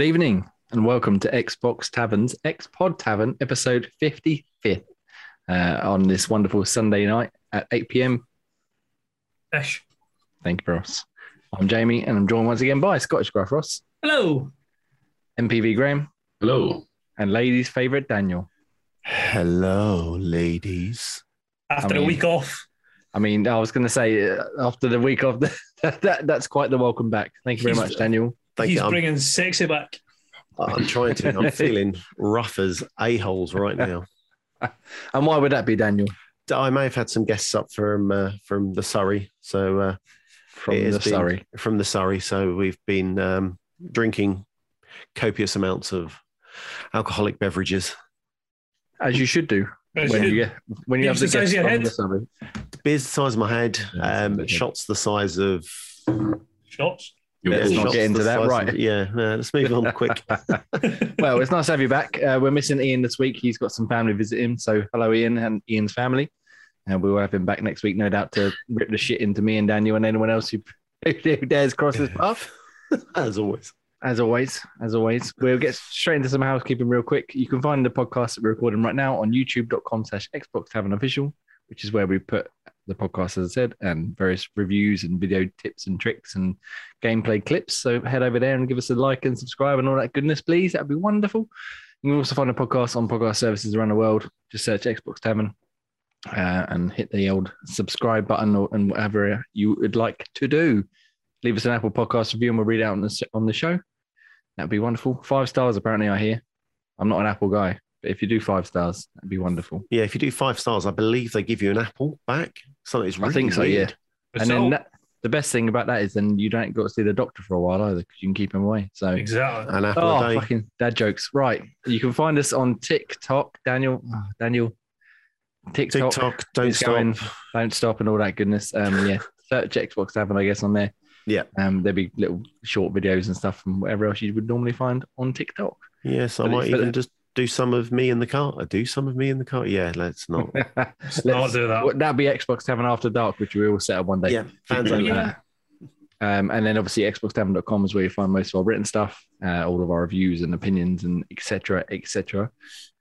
Good evening and welcome to Xbox Tavern's X Pod Tavern, episode 55th, uh, on this wonderful Sunday night at 8 pm. Ish. Thank you, Ross. I'm Jamie and I'm joined once again by Scottish Gruff Ross, Hello. MPV Graham, Hello. and ladies' favourite Daniel. Hello, ladies. After I a mean- week off. I mean, I was going to say uh, after the week of the, that, that's quite the welcome back. Thank you very He's- much, Daniel. Thank He's you. I'm, bringing sexy back. I'm trying to. I'm feeling rough as a holes right now. And why would that be, Daniel? I may have had some guests up from uh, from the Surrey, so uh, From the been- Surrey. from the Surrey. So we've been um, drinking copious amounts of alcoholic beverages. As you should do As when you you when you You have the exercise guests your head. the Surrey. Beers the size of my head, um, shots the size of. Shots. You're Let's not get into that, right. yeah, uh, let's move on quick. well, it's nice to have you back. Uh, we're missing Ian this week. He's got some family visiting. So, hello, Ian and Ian's family. And we will have him back next week, no doubt, to rip the shit into me and Daniel and anyone else who, who dares cross his path. As always. As always, as always, we'll get straight into some housekeeping real quick. You can find the podcast that we're recording right now on youtube.com slash Xbox Tavern Official, which is where we put the podcast, as I said, and various reviews and video tips and tricks and gameplay clips. So head over there and give us a like and subscribe and all that goodness, please. That'd be wonderful. You can also find the podcast on podcast services around the world. Just search Xbox Tavern uh, and hit the old subscribe button or, and whatever you would like to do. Leave us an Apple Podcast review and we'll read out on the, on the show. That'd be wonderful. Five stars, apparently, I hear. I'm not an Apple guy, if you do five stars, that'd be wonderful. Yeah, if you do five stars, I believe they give you an apple back. So it's I think so, weird. And then that, the best thing about that is then you don't got to see the doctor for a while either because you can keep him away. So, Exactly. An apple oh, a day. fucking dad jokes. Right. You can find us on TikTok, Daniel. oh, Daniel. TikTok. TikTok, don't stop. going- Don't stop and all that goodness. Um, yeah. Search Xbox Tavern, I guess, on there. Yeah. Um, there'd be little short videos and stuff and whatever else you would normally find on TikTok. Yes, I But might it's- but even just do some of me in the car. Do some of me in the car. Yeah, let's not. Let's not do that. Well, That'd be Xbox Tavern After Dark, which we will set up one day. yeah, fans only. Yeah. Um, and then obviously xboxtavern.com is where you find most of our written stuff, uh, all of our reviews and opinions and etc. etc.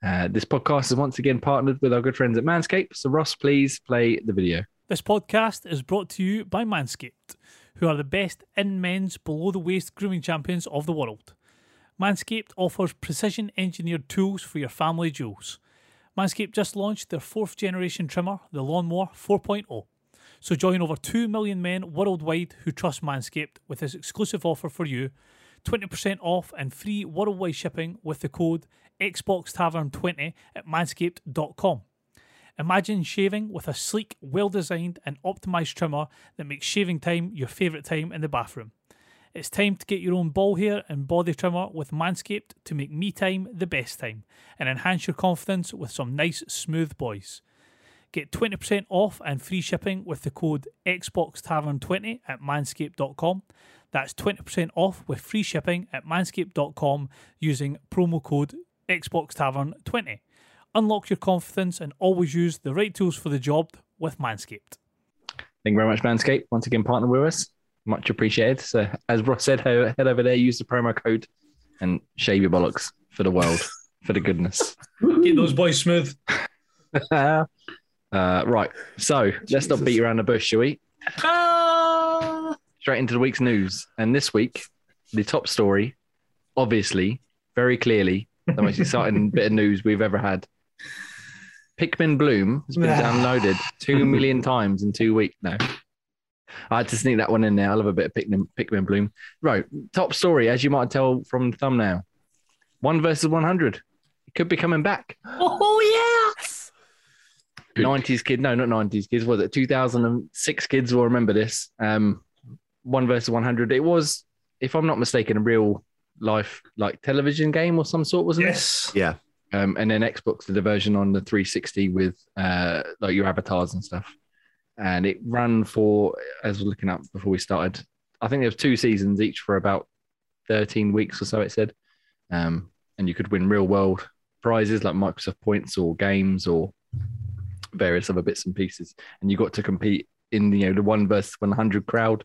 Uh, this podcast is once again partnered with our good friends at Manscaped. So Ross, please play the video. This podcast is brought to you by Manscaped, who are the best in men's below the waist grooming champions of the world. Manscaped offers precision engineered tools for your family jewels. Manscaped just launched their fourth generation trimmer, the Lawnmower 4.0. So join over 2 million men worldwide who trust Manscaped with this exclusive offer for you 20% off and free worldwide shipping with the code XboxTavern20 at manscaped.com. Imagine shaving with a sleek, well designed, and optimized trimmer that makes shaving time your favourite time in the bathroom. It's time to get your own ball hair and body trimmer with Manscaped to make me time the best time and enhance your confidence with some nice, smooth boys. Get 20% off and free shipping with the code XboxTavern20 at manscaped.com. That's 20% off with free shipping at manscaped.com using promo code XboxTavern20. Unlock your confidence and always use the right tools for the job with Manscaped. Thank you very much, Manscaped. Once again, partner with us. Much appreciated. So as Ross said, head over there, use the promo code and shave your bollocks for the world, for the goodness. Keep those boys smooth. uh, right. So let's not beat around the bush, shall we? Ah! straight into the week's news. And this week, the top story, obviously, very clearly, the most exciting bit of news we've ever had. Pikmin Bloom has been downloaded two million times in two weeks now. I had to sneak that one in there. I love a bit of Pikmin, Pikmin Bloom. Right, top story, as you might tell from the thumbnail. One versus 100. It could be coming back. Oh, yes. 90s kid, no, not 90s kids. Was it 2006 kids will remember this? Um, one versus 100. It was, if I'm not mistaken, a real life like television game or some sort, wasn't it? Yes. Yeah. Um, and then Xbox did a version on the 360 with uh, like your avatars and stuff. And it ran for, as we're looking up before we started, I think there was two seasons each for about 13 weeks or so. It said, um, and you could win real world prizes like Microsoft points or games or various other bits and pieces, and you got to compete in you know the one versus one hundred crowd.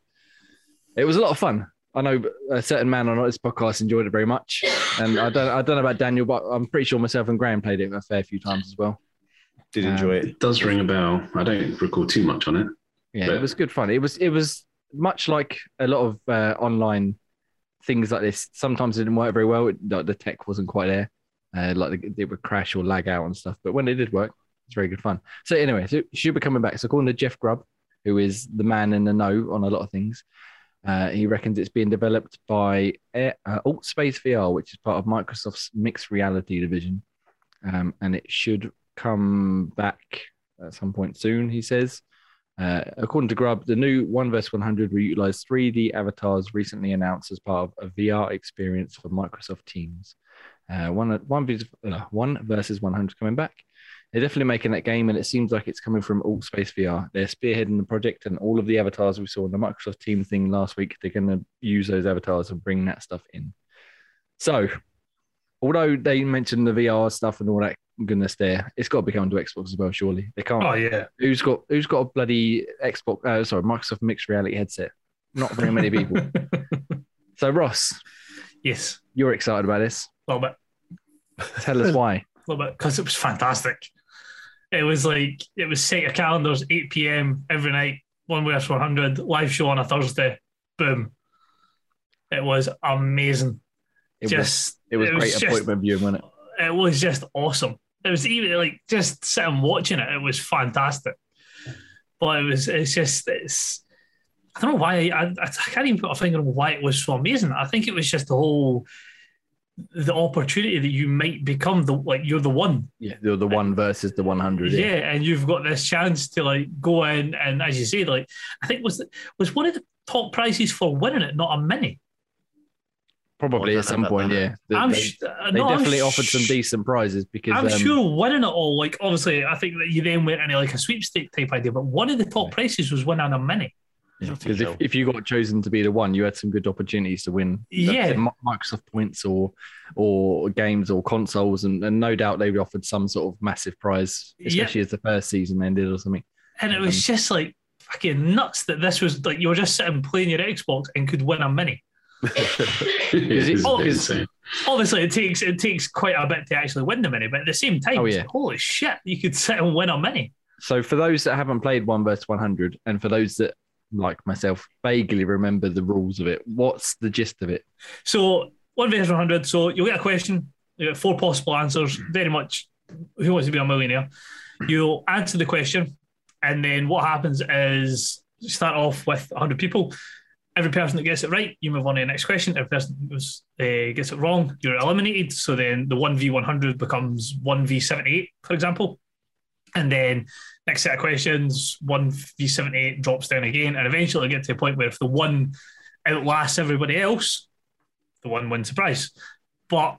It was a lot of fun. I know a certain man on this podcast enjoyed it very much, and I don't I don't know about Daniel, but I'm pretty sure myself and Graham played it a fair few times as well. Did Um, enjoy it. It does ring a bell. I don't recall too much on it. Yeah, But- it was good fun. It was it was much like a lot of uh, online things like this. Sometimes it didn't work very well. It, like the tech wasn't quite there. Uh, like it would crash or lag out and stuff. But when it did work, it's very good fun. So anyway, so it should be coming back. So according to Jeff Grubb, who is the man in the know on a lot of things, uh, he reckons it's being developed by Air, uh, Alt Space VR, which is part of Microsoft's mixed reality division, um, and it should come back at some point soon. He says. Uh, according to Grubb, the new One vs 100 will utilize 3D avatars recently announced as part of a VR experience for Microsoft Teams. Uh, one, one, uh, one versus 100 coming back. They're definitely making that game, and it seems like it's coming from Alt Space VR. They're spearheading the project, and all of the avatars we saw in the Microsoft Teams thing last week, they're going to use those avatars and bring that stuff in. So, although they mentioned the VR stuff and all that goodness there, it's got to be coming to Xbox as well, surely. They can't Oh yeah. who's got who's got a bloody Xbox? Uh, sorry, Microsoft mixed reality headset. Not very many people. so Ross, yes. you're excited about this. A little bit. Tell us why. A little bit because it was fantastic. It was like it was set your calendars 8 p.m. every night, one versus 100 live show on a Thursday. Boom. It was amazing. It was just it was it was great just- appointment viewing, wasn't it? it was just awesome. It was even like just sitting watching it. It was fantastic. But it was it's just it's I don't know why I, I, I can't even put a finger on why it was so amazing. I think it was just the whole the opportunity that you might become the like you're the one. Yeah, the, the one versus the one hundred. Yeah. Yeah. and you've got this chance to like go in and as you say, like I think was was one of the top prizes for winning it, not a mini. Probably at some no, no, point. no. Yeah, They- I'm they, sh- uh, they no, I'm definitely offered sh- some decent prizes because I'm um, sure winning it all, like obviously, I think that you then went into like a sweepstake type idea, but one of the top Yeah. prices was winning a mini. because if, if you got chosen to be the one, you had some good opportunities to win. Yeah. Microsoft points or or games or consoles, and, and no doubt they offered some sort of massive prize, Yeah. especially as the first season ended or something. And it was Um, just like fucking nuts that this was like you were just sitting playing your Xbox and could win a mini. It- is- Obviously, it takes it takes quite a bit to actually win the mini, but at the same time, Oh, yeah. holy shit, you could sit and win a mini. So for those that haven't played one versus one hundred, and for those that like myself vaguely remember the rules of it, what's the gist of it? So one versus one hundred. So you'll get a question. You get four possible answers. Mm-hmm. Very much, who wants to be a millionaire? You'll answer the question, and then what happens is you start off with hundred people. Every person that gets it right, you move on to the next question. Every person uh, gets it wrong, you're eliminated. So then the one v one hundred becomes one v seventy eight, for example, and then next set of questions, one v seventy eight drops down again, and eventually get to a point where if the one outlasts everybody else, the one wins the prize. But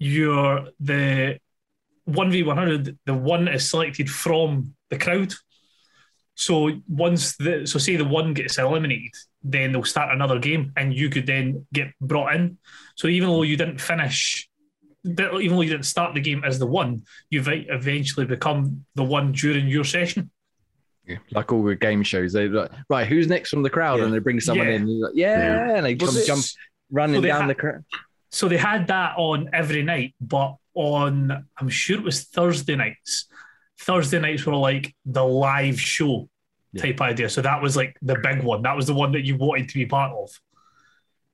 you're the one v one hundred. The one is selected from the crowd. So once the so say the one gets eliminated, then they'll start another game, and you could then get brought in. So even though you didn't finish, even though you didn't start the game as the one, you've eventually become the one during your session. Like all the game shows, they like, right, who's next from the crowd, Yeah. and they bring someone Yeah. in, and like, yeah, Yeah. and they Was jump, it- jump running so down ha- the crowd. So they had that on every night, but on I'm sure it was Thursday nights. Thursday nights were like the live show Yeah. type idea. So that was like the big one. That was the one that you wanted to be part of.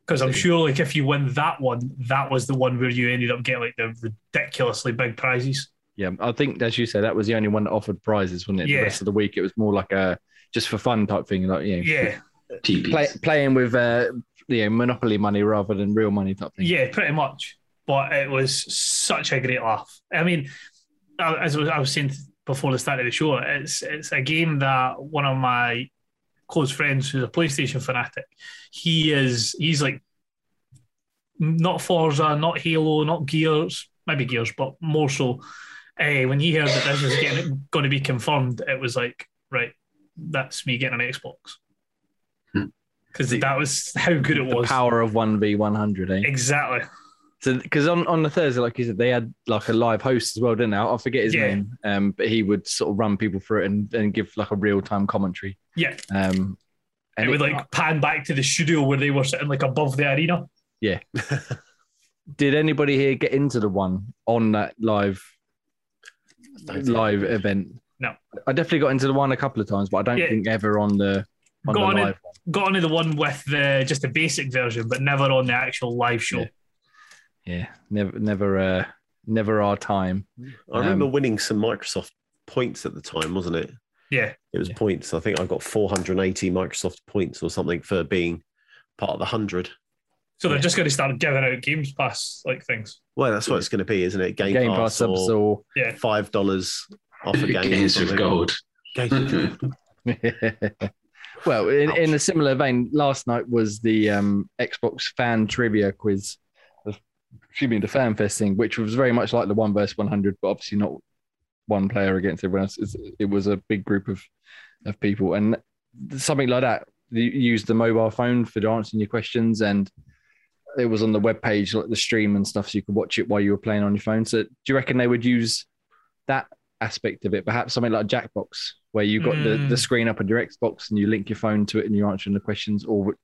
Because I'm sure like if you win that one, that was the one where you ended up getting like the ridiculously big prizes. Yeah, I think as you said, that was the only one that offered prizes, wasn't it? Yeah. The rest of the week, it was more like a just for fun type thing, like you know, Yeah, TPs. play, playing with uh, you know, monopoly money rather than real money type thing. yeah, pretty much. But it was such a great laugh. I mean, uh, as I was saying before the start of the show, it's it's a game that one of my close friends who's a PlayStation fanatic, he is he's like not Forza, not Halo, not Gears, maybe Gears, but more so. Uh, when he heard that this was getting going to be confirmed, it was like, right, that's me getting an Xbox. Hmm. Because that was how good it The was. power of one v one hundred, eh? Exactly. So because on, on the Thursday, like you said, they had like a live host as well, didn't they? I forget his Yeah. name, um, but he would sort of run people through it and, and give like a real time commentary. Yeah. Um, And it would it- like pan back to the studio where they were sitting like above the arena. Yeah. Did anybody here get into the one on that live live event? No. I definitely got into the one a couple of times, but I don't Yeah. think ever on the on Got the on it- live one. Got onto the one with the just the basic version, but never on the actual live show. Yeah. Yeah, never, never, uh, never our time. I remember Um, winning some Microsoft points at the time, wasn't it? Yeah. It was Yeah. points. I think I got 480 Microsoft points or something for being part of the 100. So they're Yeah. just going to start giving out Games Pass like things. Well, that's what it's going to be, isn't it? Game, Game Pass, Pass subs or or Yeah. $5 off a game. or Games with gold. Games with gold. well, in, in a similar vein, last night was the um, Xbox fan trivia quiz. Excuse me, the fan fest thing, which was very much like the one versus one hundred, but obviously not one player against everyone else. It's, it was a big group of of people, and something like that. You use the mobile phone for answering your questions, and it was on the web page, like the stream and stuff, so you could watch it while you were playing on your phone. So, do you reckon they would use that aspect of it? Perhaps something like Jackbox, where you got the, Mm. the screen up on your Xbox and you link your phone to it and you're answering the questions, or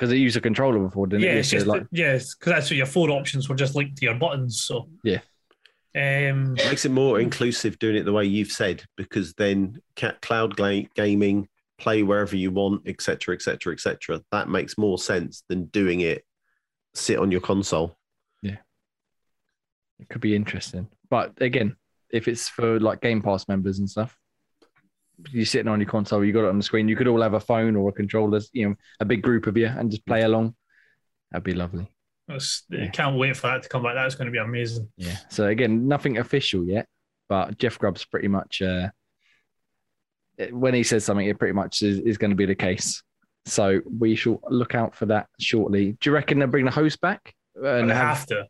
because it used a controller before, didn't yeah, it? it's just like, yes, because that's what your four options were just linked to your buttons. So Yeah. Um, makes it more inclusive doing it the way you've said because then ca- cloud gaming play wherever you want etc etc etc that makes more sense than doing it sit on your console Yeah, it could be interesting. But again, if it's for like Game Pass members and stuff, you're sitting on your console, you got it on the screen. You could all have a phone or a controller, you know, a big group of you, and just play along. That'd be lovely. that's, Yeah. Can't wait for that to come back. That's going to be amazing. Yeah. So again, nothing official yet, but Jeff Grubb's pretty much uh, when he says something, it pretty much is, is going to be the case. So we shall look out for that shortly. Do you reckon they'll bring the host back? And they have, have to.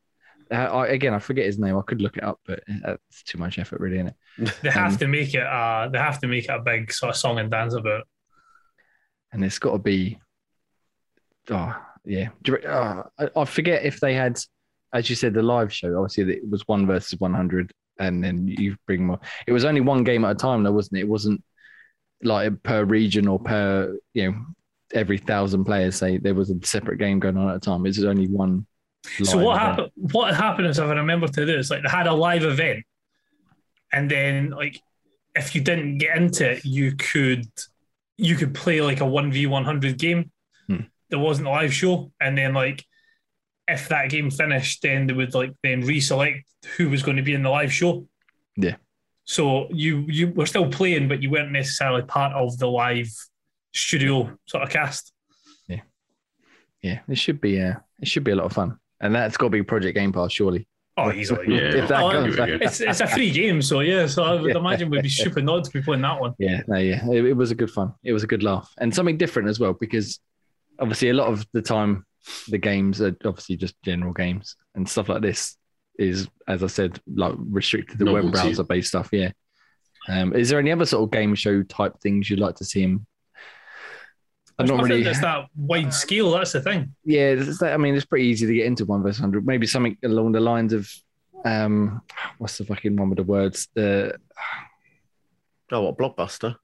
Uh, I, again, I forget his name. I could look it up, but that's too much effort, really, isn't it? They have Um, to make it. Uh, they have to make it a big sort of song and dance about. and it's got to be. Oh yeah, Do you re- oh, I, I forget if they had, as you said, the live show. Obviously, it was one versus one hundred, and then you bring more. It was only one game at a time, though, wasn't it? It wasn't like per region or per you know every thousand players. Say there was a separate game going on at a time. It's only one. So what event. happened? What happened is, if I remember to do, is like they had a live event, and then like if you didn't get into it, you could you could play like a one v one hundred game. Hmm. There wasn't a live show, and then like if that game finished, then they would like then reselect who was going to be in the live show. Yeah. So you you were still playing, but you weren't necessarily part of the live studio sort of cast. Yeah, yeah, it should be. Uh, it should be a lot of fun, and that's got to be Project Game Pass, surely. Oh, easily. Yeah. if that Oh, comes that'd be back. good. It's it's a free game, so yeah. So I would Yeah. imagine we'd be stupid not to be playing that one. Yeah, no, yeah, it, it was a good fun. It was a good laugh and something different as well because obviously a lot of the time the games are obviously just general games and stuff like this is, as I said, like restricted to web browser based stuff. Yeah. Um, is there any other sort of game show type things you'd like to see him? I'm There's not really. that's that wide scale. That's the thing. Yeah, that, I mean, it's pretty easy to get into one versus hundred. Maybe something along the lines of, um, what's the fucking one with the words? The oh what blockbuster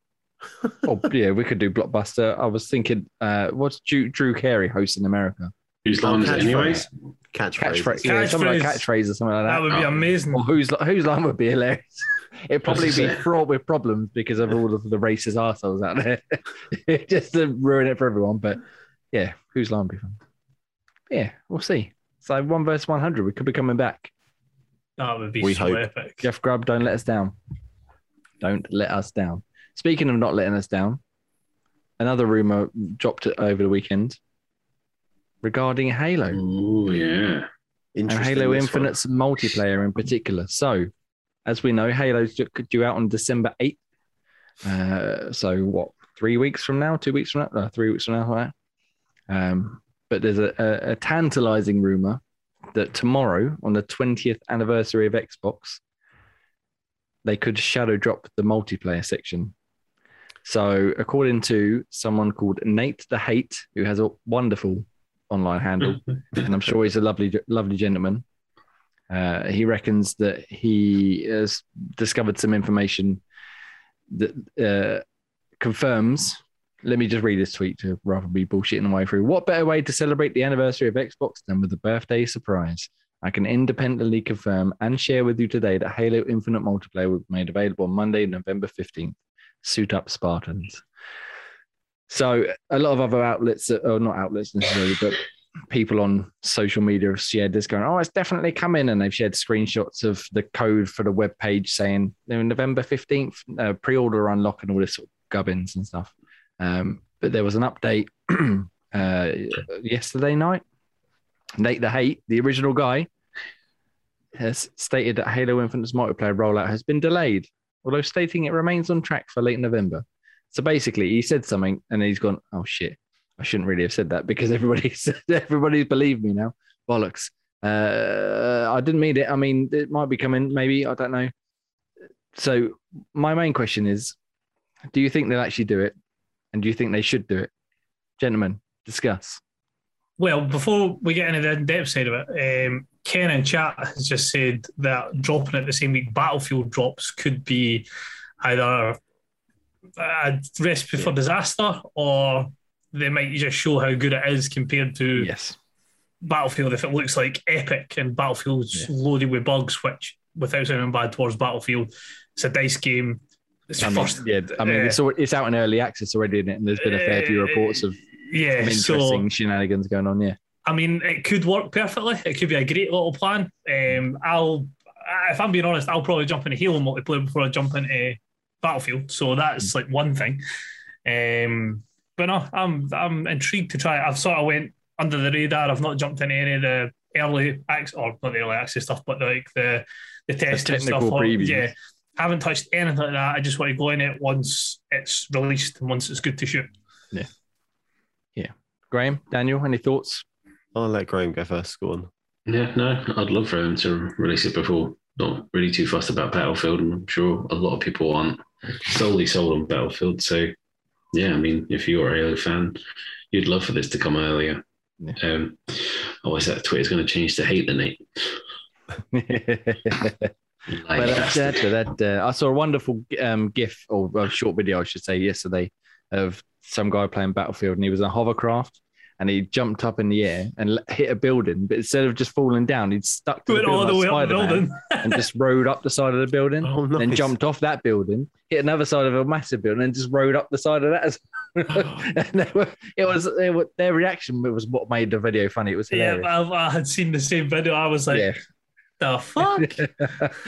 oh yeah, we could do blockbuster. I was thinking, uh, what's Drew, Drew Carey hosts in America? Whose line is it anyways? catchphrase, Catchphrase, yeah, something like Catchphrase. catchphrase or something like That that. would be Oh. amazing. Or whose whose line would be hilarious? It'd probably be fraught with problems because of all of the racist assholes out there, just to ruin it for everyone. But yeah, who's line would be fun? Yeah, we'll see. So one versus one hundred, we could be coming back. That would be We so hope. epic. Jeff Grubb, don't let us down. Don't let us down. Speaking of not letting us down, another rumor dropped over the weekend regarding Halo. Oh yeah. and Halo this one. Infinite's multiplayer in particular. So, as we know, Halo's due- out on December 8th. Uh, so, what, three weeks from now, two weeks from now, no, three weeks from now, right? Um, but there's a, a, a tantalizing rumor that tomorrow, on the 20th anniversary of Xbox, they could shadow drop the multiplayer section. So, according to someone called Nate the Hate, who has a wonderful online handle, and I'm sure he's a lovely, lovely gentleman. Uh, he reckons that he has discovered some information that uh, confirms let me just read this tweet to rather be bullshitting the way through. What better way to celebrate the anniversary of Xbox than with a birthday surprise? I can independently confirm and share with you today that Halo Infinite multiplayer will be made available on Monday, November 15th. Suit up, Spartans. So, a lot of other outlets, or not outlets necessarily, but people on social media have shared this going, oh, it's definitely coming. And they've shared screenshots of the code for the web page saying November 15th, uh, pre order unlock and all this sort of gubbins and stuff. Um, but there was an update uh, yesterday night. Nate the Hate, the original guy, has stated that Halo Infinite's multiplayer rollout has been delayed, although stating it remains on track for late November. So basically, he said something and he's gone, oh shit, I shouldn't really have said that because everybody's everybody's believed me now. Bollocks. Uh, I didn't mean it. I mean, it might be coming. Maybe I don't know. So my main question is: Do you think they'll actually do it, and do you think they should do it, gentlemen? Discuss. Well, before we get into the in-depth side of it, um, Ken in chat has just said that dropping it the same week Battlefield drops could be either a recipe for disaster or they might just show how good it is compared to Yes. Battlefield if it looks like epic and Battlefield's Yeah. loaded with bugs, which without sounding bad towards Battlefield, it's a DICE game. It's I mean, first, yeah. I mean, uh, it's it's out in early access already, isn't it? And there's been a fair few Uh, reports of yeah. some So interesting shenanigans going on. Yeah. I mean, it could work perfectly. It could be a great little plan. Um, I'll, if I'm being honest, I'll probably jump into Halo multiplayer before I jump into Battlefield. So that's like one thing. Um, but no, I'm I'm intrigued to try it. I've sort of went under the radar. I've not jumped into any of the early access or not the early access stuff, but like the the testing stuff. technical or- previews. Yeah, haven't touched anything like that. I just want to go in it once it's released and once it's good to shoot. Yeah, yeah. Graham, Daniel, any thoughts? I'll let Graham go first. Go on. Yeah, no, I'd love for him to release it before. Not really too fussed about Battlefield. and I'm sure a lot of people aren't solely sold on Battlefield. So, yeah, I mean, if you're a Halo fan, you'd love for this to come earlier. Yeah. Um, oh, is that Twitter's going to change to hate the Nate? Like, But uh. I saw a wonderful um, GIF or a short video, I should say, yesterday of some guy playing Battlefield, and he was a hovercraft, and he jumped up in the air and hit a building, but instead of just falling down, he'd stuck to the Went all the building way like up the building. and just rode up the side of the building, Oh, then nice. jumped off that building, hit another side of a massive building, and just rode up the side of that. As and they were, it was they were, their reaction was what made the video funny. It was Yeah. I've, I had seen the same video. I was like, yeah. the fuck?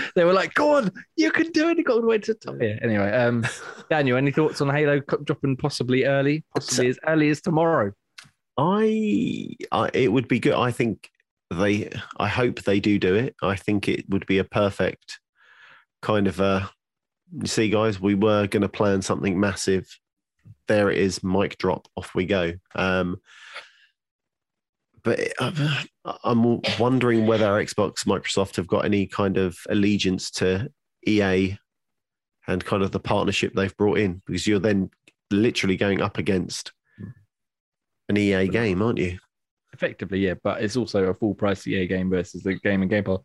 they were like, "Go on, you can do it." You got all the way to the top. Yeah. Anyway, um, Daniel, any thoughts on Halo dropping possibly early, possibly as early as tomorrow? I, I it would be good. I think they. I hope they do do it. I think it would be a perfect kind of a. You see, guys, we were going to plan something massive. There it is, mic drop. Off we go. Um, but I'm- I'm wondering whether Xbox, Microsoft have got any kind of allegiance to EA and kind of the partnership they've brought in, because you're then literally going up against an EA game, aren't you? Effectively, yeah, but it's also a full price EA game versus the game and Game Pass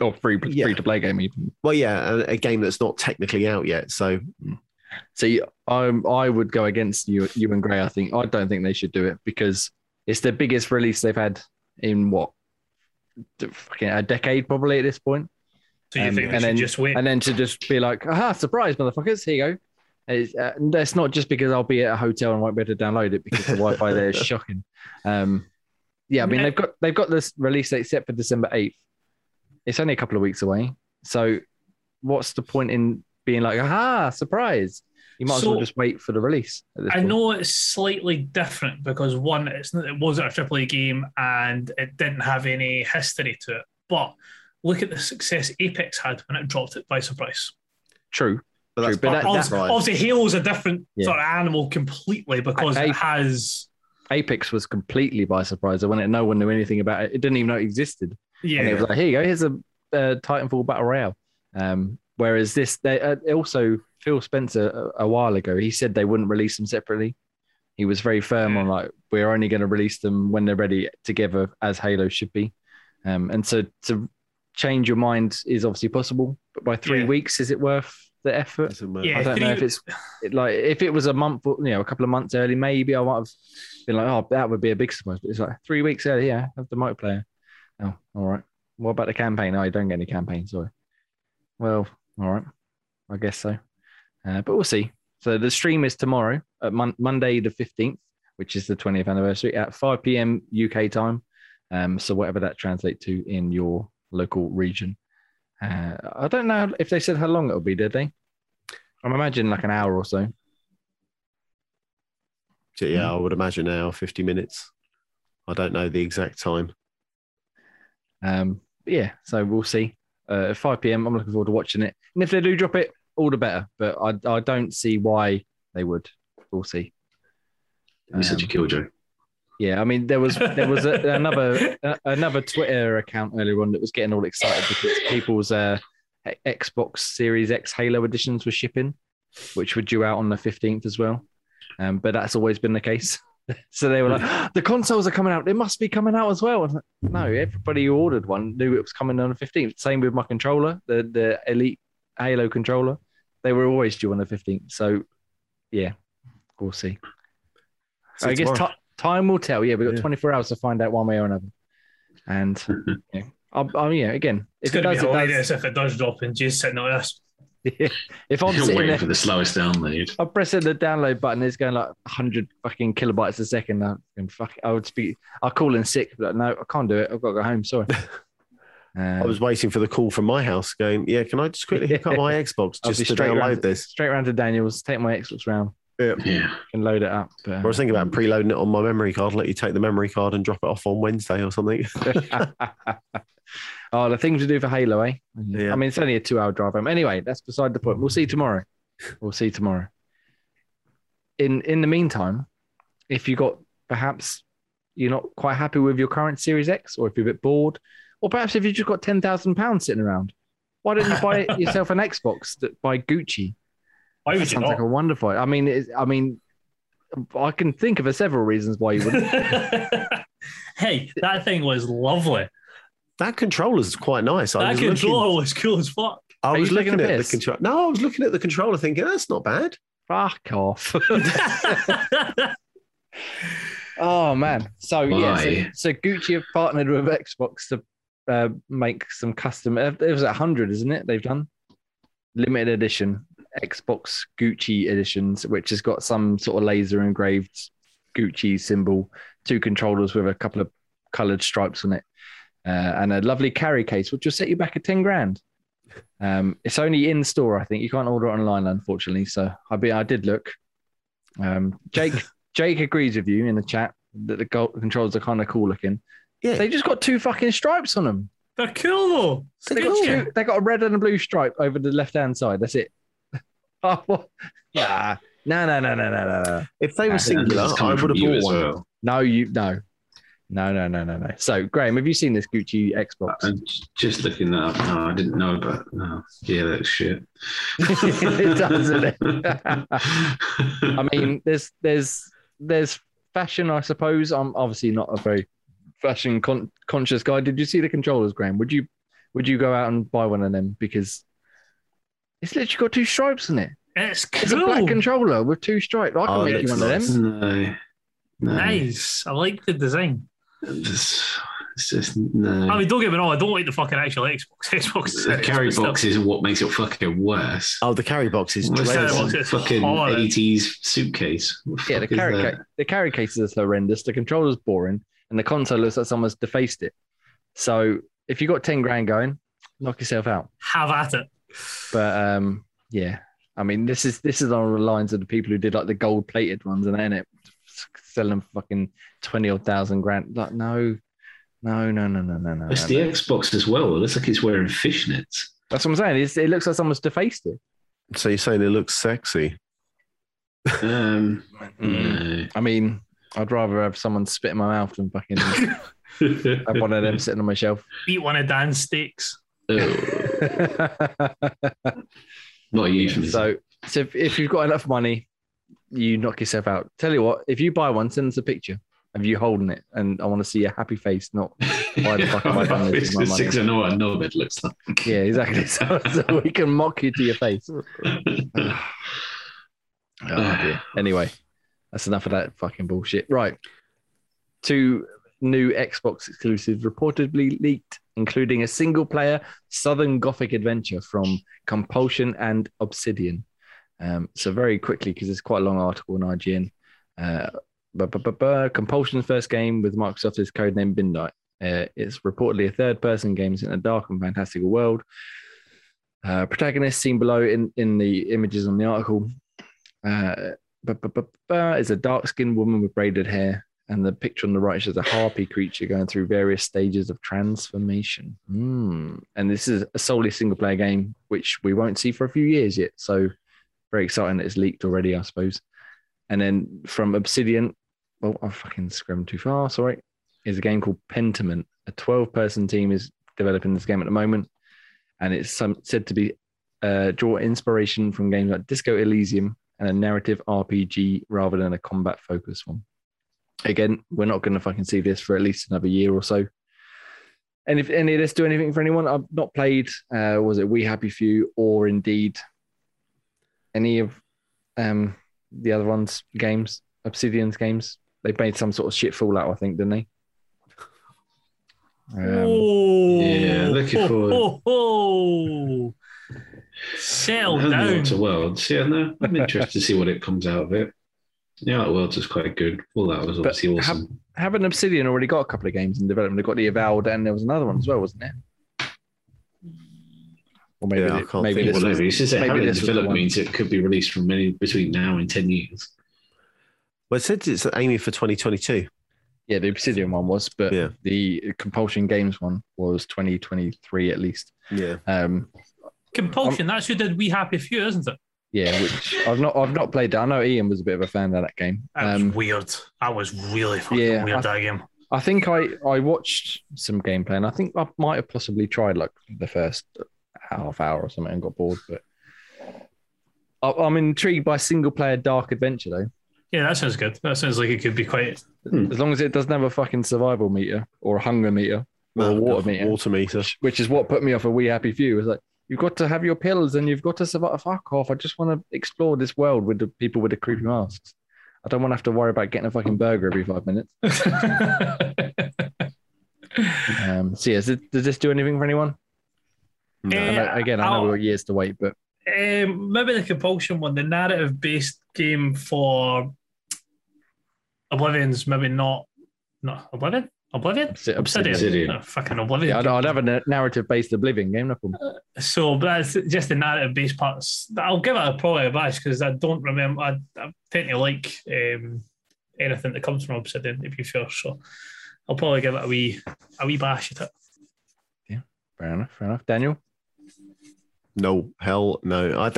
or free Yeah. free to play game. Even Well, yeah, a, a game that's not technically out yet. So see, I'm I would go against you, you and Gray. I think I don't think they should do it because it's the biggest release they've had in what fucking a decade probably at this point. So you Um, think we and should then- just wait? and then to just be like, aha, surprise, motherfuckers, here you go. It's, uh, that's not just because I'll be at a hotel and won't be able to download it because the Wi-Fi there is shocking. Um, yeah, I mean they've got they've got this release date set for December eighth. It's only a couple of weeks away, so what's the point in being like, aha, surprise? You might as well just wait for the release. At this I point. know it's slightly different because one, it's it wasn't a AAA game and it didn't have any history to it. But look at the success Apex had when it dropped it by surprise. True, but that's True, but part that- of Obviously, surprise. obviously Halo's a different Yeah. sort of animal completely because I- it has Apex was completely by surprise. When it, no one knew anything about it, it didn't even know it existed. yeah. And it was like, here you go, here's a uh, Titanfall Battle Royale. Um, whereas this, they uh, also Phil Spencer a, a while ago, he said they wouldn't release them separately. He was very firm on like we're only going to release them when they're ready together, as Halo should be. Um, and so to change your mind is obviously possible, but by three Yeah. weeks, is it worth the effort. Yeah, I don't know if it's it- like if it was a month, you know, a couple of months early, maybe I might have been like, oh, that would be a big surprise. But it's like three weeks early, yeah, have the multiplayer. Oh, all right. What about the campaign? Oh, you don't get any campaign, sorry. Well, all right, I guess so. Uh, but we'll see. So the stream is tomorrow, at mon- Monday the fifteenth, which is the twentieth anniversary at five p.m. UK time. Um, so whatever that translates to in your local region. Uh, I don't know if they said how long it'll be, did they? I'm imagining like an hour or so. So, yeah, I would imagine now 50 minutes. I don't know the exact time. Um, yeah, so we'll see. Uh, at 5 p.m. I'm looking forward to watching it. And if they do drop it, all the better. But I, I don't see why they would. We'll see. It'd be such a Um, killjoy. Yeah, I mean there was there was a, another a, another Twitter account earlier on that was getting all excited because people's uh, Xbox Series X Halo editions were shipping, which were due out on the 15th as well. Um, but that's always been the case. so they were like, the consoles are coming out. They must be coming out as well. Like, no, everybody who ordered one knew it was coming on the 15th. Same with my controller, the the Elite Halo controller. They were always due on the 15th. So yeah, we'll see. So I guess. Ti time will tell. Yeah, we've got Yeah. 24 hours to find out one way or another. And yeah, I'll, I'll, yeah again, It's it going to does, be it hilarious does. if it does drop and Jay's sitting on this. if I'm You're waiting there, for the slowest download. I'm pressing the download button. It's going like 100 fucking kilobytes a second. I'm going, fuck. I would speak. I'll call in sick. But no, I can't do it. I've got to go home. Sorry. Um, I was waiting for the call from my house going, yeah, can I just quickly hook up my Xbox just to straight download round, this? straight round to Daniel's. Take my Xbox round Yeah. and load it up. But, I was thinking about preloading it on my memory card, let you take the memory card and drop it off on Wednesday or something. oh, the things we do for Halo, eh? Yeah. I mean, it's only a two hour drive home. Anyway, that's beside the point. We'll see tomorrow. We'll see tomorrow. In in the meantime, if you got perhaps you're not quite happy with your current Series X, or if you're a bit bored, or perhaps if you've just got ten thousand pounds sitting around, why don't you buy yourself an Xbox that by Gucci? Why That would you sounds like a wonderful. I mean, it's, I mean, I can think of several reasons why you wouldn't. hey, that thing was lovely. that controller's quite nice. I That was looking, controller was cool as fuck. I Are was looking at the controller. No, I was looking at the controller thinking, that's not bad. Fuck off. Oh man! So yeah, so, so Gucci have partnered with Xbox to uh, make some custom. uh, It was a hundred, isn't it? They've done limited edition Xbox Gucci editions, which has got some sort of laser engraved Gucci symbol, two controllers with a couple of coloured stripes on it, uh, and a lovely carry case, which will set you back at ten grand. Um, it's only in store, I think. You can't order it online, unfortunately. So I be I did look. Um, Jake Jake agrees with you in the chat that the goal controls are kind of cool looking. Yeah. They just got two fucking stripes on them. They're cool though. They got, two, they got a red and a blue stripe over the left hand side. That's it. oh. Nah. No, no, no, no, no, no, no. If they were this singular, I would have bought one. well. No, you no. No, no, no, no, no. So, Graham, have you seen this Gucci Xbox? I'm just looking that up. No, I didn't know about. No. Yeah, that's shit. It does, doesn't it? I mean, there's there's there's fashion, I suppose. I'm obviously not a very fashion con- conscious guy. Did you see the controllers, Graham? Would you would you go out and buy one of them because it's literally got two stripes on it? It's cool. It's a black controller with two stripes. I can Oh, it make you looks one nice. of them. no, no. Nice. I like the design. It's, it's just no. I mean, don't get me wrong. I don't like the fucking actual Xbox. Xbox the Series, carry but still. box is what makes it fucking worse. Oh, the carry box is What's carry that? box dreadful. fucking horrid. 80s suitcase. What the Yeah, the fuck is carry that? ca- the carry cases are horrendous. The controller's boring, and the console looks like someone's defaced it. So if you got ten grand going, knock yourself out. Have at it. But um, yeah, I mean, this is this is on the lines of the people who did like the gold plated ones and then it selling them fucking twenty or thousand grand. Like, no, no, no, no, no, no, no. It's no, the no. Xbox as well. It looks like it's wearing fishnets. That's what I'm saying. It's, it looks like someone's defaced it. So you're saying it looks sexy? Um, no. I mean, I'd rather have someone spit in my mouth than fucking have one of them sitting on my shelf. Eat one of Dan's steaks. Oh, not a euphemism. so, so if, if you've got enough money, you knock yourself out. Tell you what, if you buy one, send us a picture of you holding it, and I want to see a happy face, not why the fuck have I done this money? six oh, I know what no looks like. Yeah, exactly. So, so we can mock you to your face. Oh, dear. Anyway, that's enough of that fucking bullshit. Right. Two new Xbox exclusives reportedly leaked, including a single player Southern Gothic adventure from Compulsion and Obsidian. Um, so, very quickly, because it's quite a long article on IGN. Uh, Compulsion's first game with Microsoft is codenamed Midnight. Uh, it's reportedly a third person game set in a dark and fantastical world. Uh, protagonist seen below in, in the images on the article uh, is a dark skinned woman with braided hair. And the picture on the right shows a harpy creature going through various stages of transformation. Hmm. And this is a solely single player game, which we won't see for a few years yet. So, very exciting that it's leaked already, I suppose. And then from Obsidian, well, I fucking scrummed too far. Sorry, is a game called Pentiment. A 12 person team is developing this game at the moment, and it's some, said to be uh, draw inspiration from games like Disco Elysium and a narrative RPG rather than a combat focused one. Again, we're not going to fucking see this for at least another year or so. And if any of this do anything for anyone, I've not played. Uh, was it We Happy Few or indeed any of um, the other ones games, Obsidian's games? They made some sort of shit fallout, I think, didn't they? Um, oh, yeah, looking forward. ho, ho. Settle I haven't down. watched the Worlds. Yeah, no, I'm interested to see what it comes out of it. Yeah, that Worlds was quite good. All that was obviously have- awesome. haven't Obsidian already got a couple of games in development? They've got the Avowed, and there was another one as well, wasn't there? Or maybe, Yeah, I maybe think this well, was, no, it's just that maybe this was the developed means it could be released from many between now and ten years. Well, it said it's aiming for 2022. yeah, the Obsidian one was, but Yeah. the Compulsion Games one was 2023 at least. Yeah. Um, Compulsion. That's who did We Happy Few, isn't it? Yeah, which I've not I've not played that. I know Ian was a bit of a fan of that game. That was Um, weird. That was really fucking yeah, weird. I- that game. I think I I watched some gameplay, and I think I might have possibly tried like the first half hour or something and got bored, but. I- I'm intrigued by single player dark adventure though. Yeah, that sounds good. That sounds like it could be quite. As long as it doesn't have a fucking survival meter or a hunger meter or a water meter, Water meter. which, which is what put me off a We Happy Few. It's like you've got to have your pills and you've got to survive. Fuck off! I just want to explore this world with the people with the creepy masks. I don't want to have to worry about getting a fucking burger every five minutes. Um, so yeah, does, it- does this do anything for anyone? No. I Eh, know, again, I know I'll- we've got years to wait, but Um, maybe the compulsion one, the narrative based game for Oblivion's maybe not not Oblivion? Oblivion? Obsidian. Obsidian. Obsidian. Oh, fucking Oblivion. yeah, I'd, I'd have a narrative based Oblivion game. No problem. So, but that's just the narrative based parts. I'll give it a, probably a bash because I don't remember. I, I tend to like um, anything that comes from Obsidian, if you feel so. I'll probably give it a wee a wee bash at it. Yeah, fair enough. Fair enough. Daniel. No, hell no. I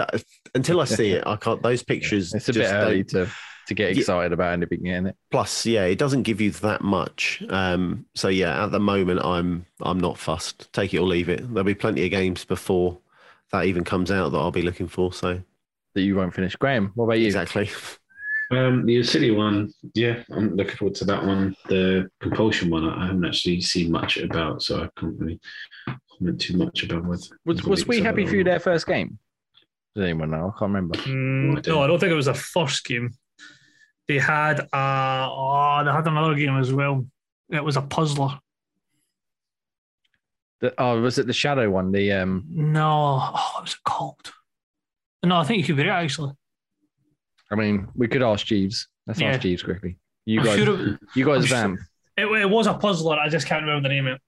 until I see it, I can't. Those pictures. It's a just bit early to to get Yeah. excited about anything in it. Plus, yeah, it doesn't give you that much. Um, so yeah, at the moment, I'm I'm not fussed. Take it or leave it. There'll be plenty of games before that even comes out that I'll be looking for. So That you won't finish. Graham, what about you? exactly. Um, the City one, yeah, I'm looking forward to that one. The Compulsion one, I haven't actually seen much about, so I can't really comment too much about what. Was was we happy excitement for you their first game? Does anyone know? I can't remember. Mm, I no, I don't think it was a first game. They had uh oh, they had another game as well. It was a puzzler. The, oh, was it the Shadow one? The um, No, oh, what was it called? No, I think you could be right actually. I mean, we could ask Jeeves. Let's Yeah. ask Jeeves quickly. You I'm guys, sure it, you guys I'm sure- vamp. it, it was a puzzler. I just can't remember the name of it.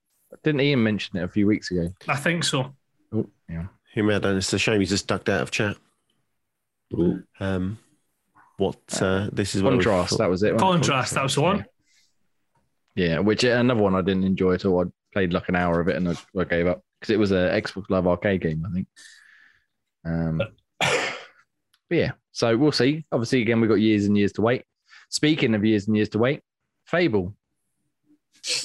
Didn't Ian mention it a few weeks ago? I think so. Oh, yeah. Who made that? It's a shame he's just ducked out of chat. Ooh. Um, what uh, this is Contrast. thought- That was it. Contrast, that was the one. Yeah, which uh, another one I didn't enjoy at all. I played like an hour of it and I, I gave up because it was a Xbox Live Arcade game, I think. Um, but yeah, so we'll see. Obviously, again, we've got years and years to wait. Speaking of years and years to wait, Fable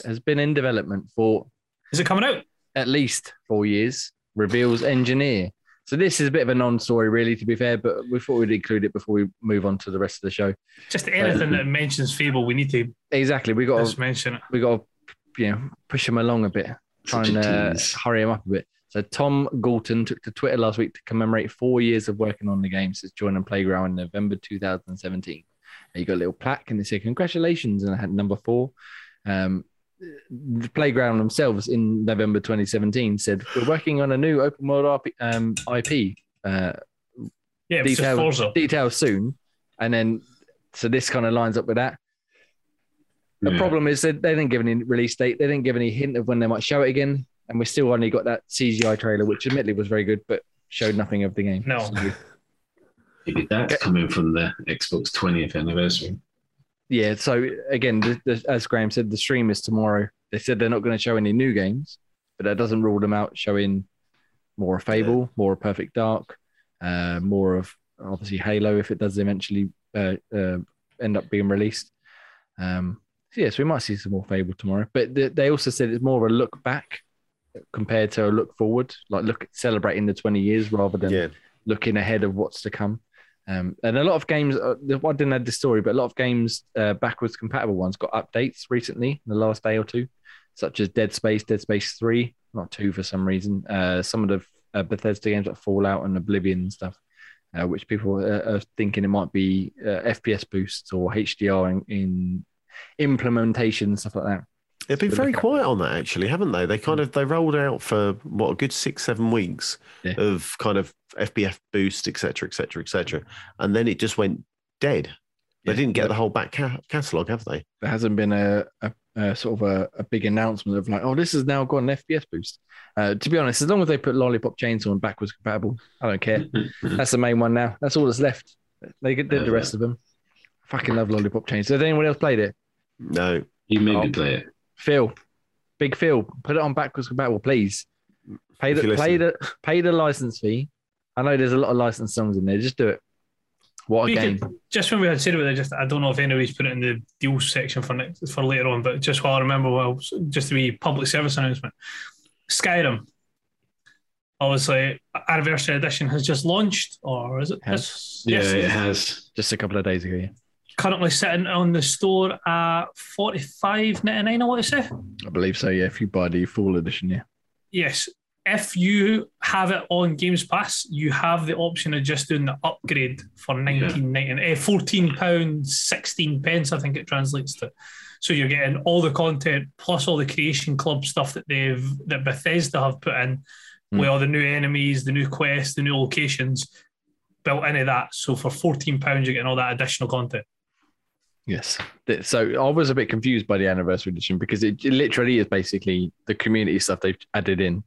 has been in development for Is it coming out? at least four years. Reveals engineer. So this is a bit of a non-story, really, to be fair, but we thought we'd include it before we move on to the rest of the show. Just anything that mentions Fable, we need to Exactly, we got to, mention it. we got to, you know, push him along a bit, try Such and uh, hurry him up a bit. So Tom Galton took to Twitter last week to commemorate four years of working on the game since joining Playground in November 2017. And you got a little plaque and they say congratulations, and I had number four. Um, the Playground themselves in November 2017 said we're working on a new open world RP, um, IP. Uh, Yeah, it's just details, Forza. details soon, and then so this kind of lines up with that. The Yeah. problem is that they didn't give any release date. They didn't give any hint of when they might show it again, and we still only got that CGI trailer, which admittedly was very good, but showed nothing of the game. No. So, Maybe that's coming from the Xbox 20th anniversary. Yeah. So again, the, the, as Graham said, the stream is tomorrow. They said they're not going to show any new games, but that doesn't rule them out showing more of Fable, more of Perfect Dark, uh, more of obviously Halo if it does eventually uh, uh, end up being released. Um, so yes, we might see some more Fable tomorrow. But th- they also said it's more of a look back compared to a look forward, like look celebrating the 20 years rather than Yeah. looking ahead of what's to come. Um, and a lot of games, uh, I didn't add the story, but a lot of games, uh, backwards compatible ones, got updates recently in the last day or two, such as Dead Space, Dead Space 3, not 2 for some reason. Uh, some of the uh, Bethesda games like Fallout and Oblivion and stuff, uh, which people are, are thinking it might be uh, FPS boosts or HDR in, in implementation, stuff like that. They've been very quiet on that, actually, haven't they? They kind of they rolled out for what a good six, seven weeks Yeah. of kind of FPS boost, etc., etc., etc., and then it just went dead. They Yeah. didn't get the whole back ca- catalog, have they? there hasn't been a, a, a sort of a, a big announcement of like, oh, this has now got an FPS boost. Uh, to be honest, as long as they put Lollipop Chainsaw and backwards compatible, I don't care. That's the main one now. That's all that's left. They did the rest of them. Fucking love Lollipop Chainsaw. Has anyone else played it? No. You made Oh. me play it. Phil, Big Phil, put it on backwards compatible, please. Pay the pay the pay the license fee. I know there's a lot of licensed songs in there. Just do it. What a Speaking- game! Just when we had said about it, just I don't know if anybody's put it in the deals section for next for later on, but just while I remember, well, just to be public service announcement, Skyrim. Obviously, anniversary edition has just launched, or is it? Has. this- Yeah, yes, it it's has. Just a couple of days ago. Yeah. Currently sitting on the store at forty five ninety nine. I want to say. I believe so. Yeah, if you buy the full edition, yeah. Yes. If you have it on Games Pass, you have the option of just doing the upgrade for nineteen ninety eh, fourteen pounds sixteen pence. I think it translates to. So you're getting all the content plus all the Creation Club stuff that they've that Bethesda have put in, Hmm. with all the new enemies, the new quests, the new locations built into that. So for fourteen pounds, you're getting all that additional content. Yes. So I was a bit confused by the anniversary edition because it, it literally is basically the community stuff they've added in.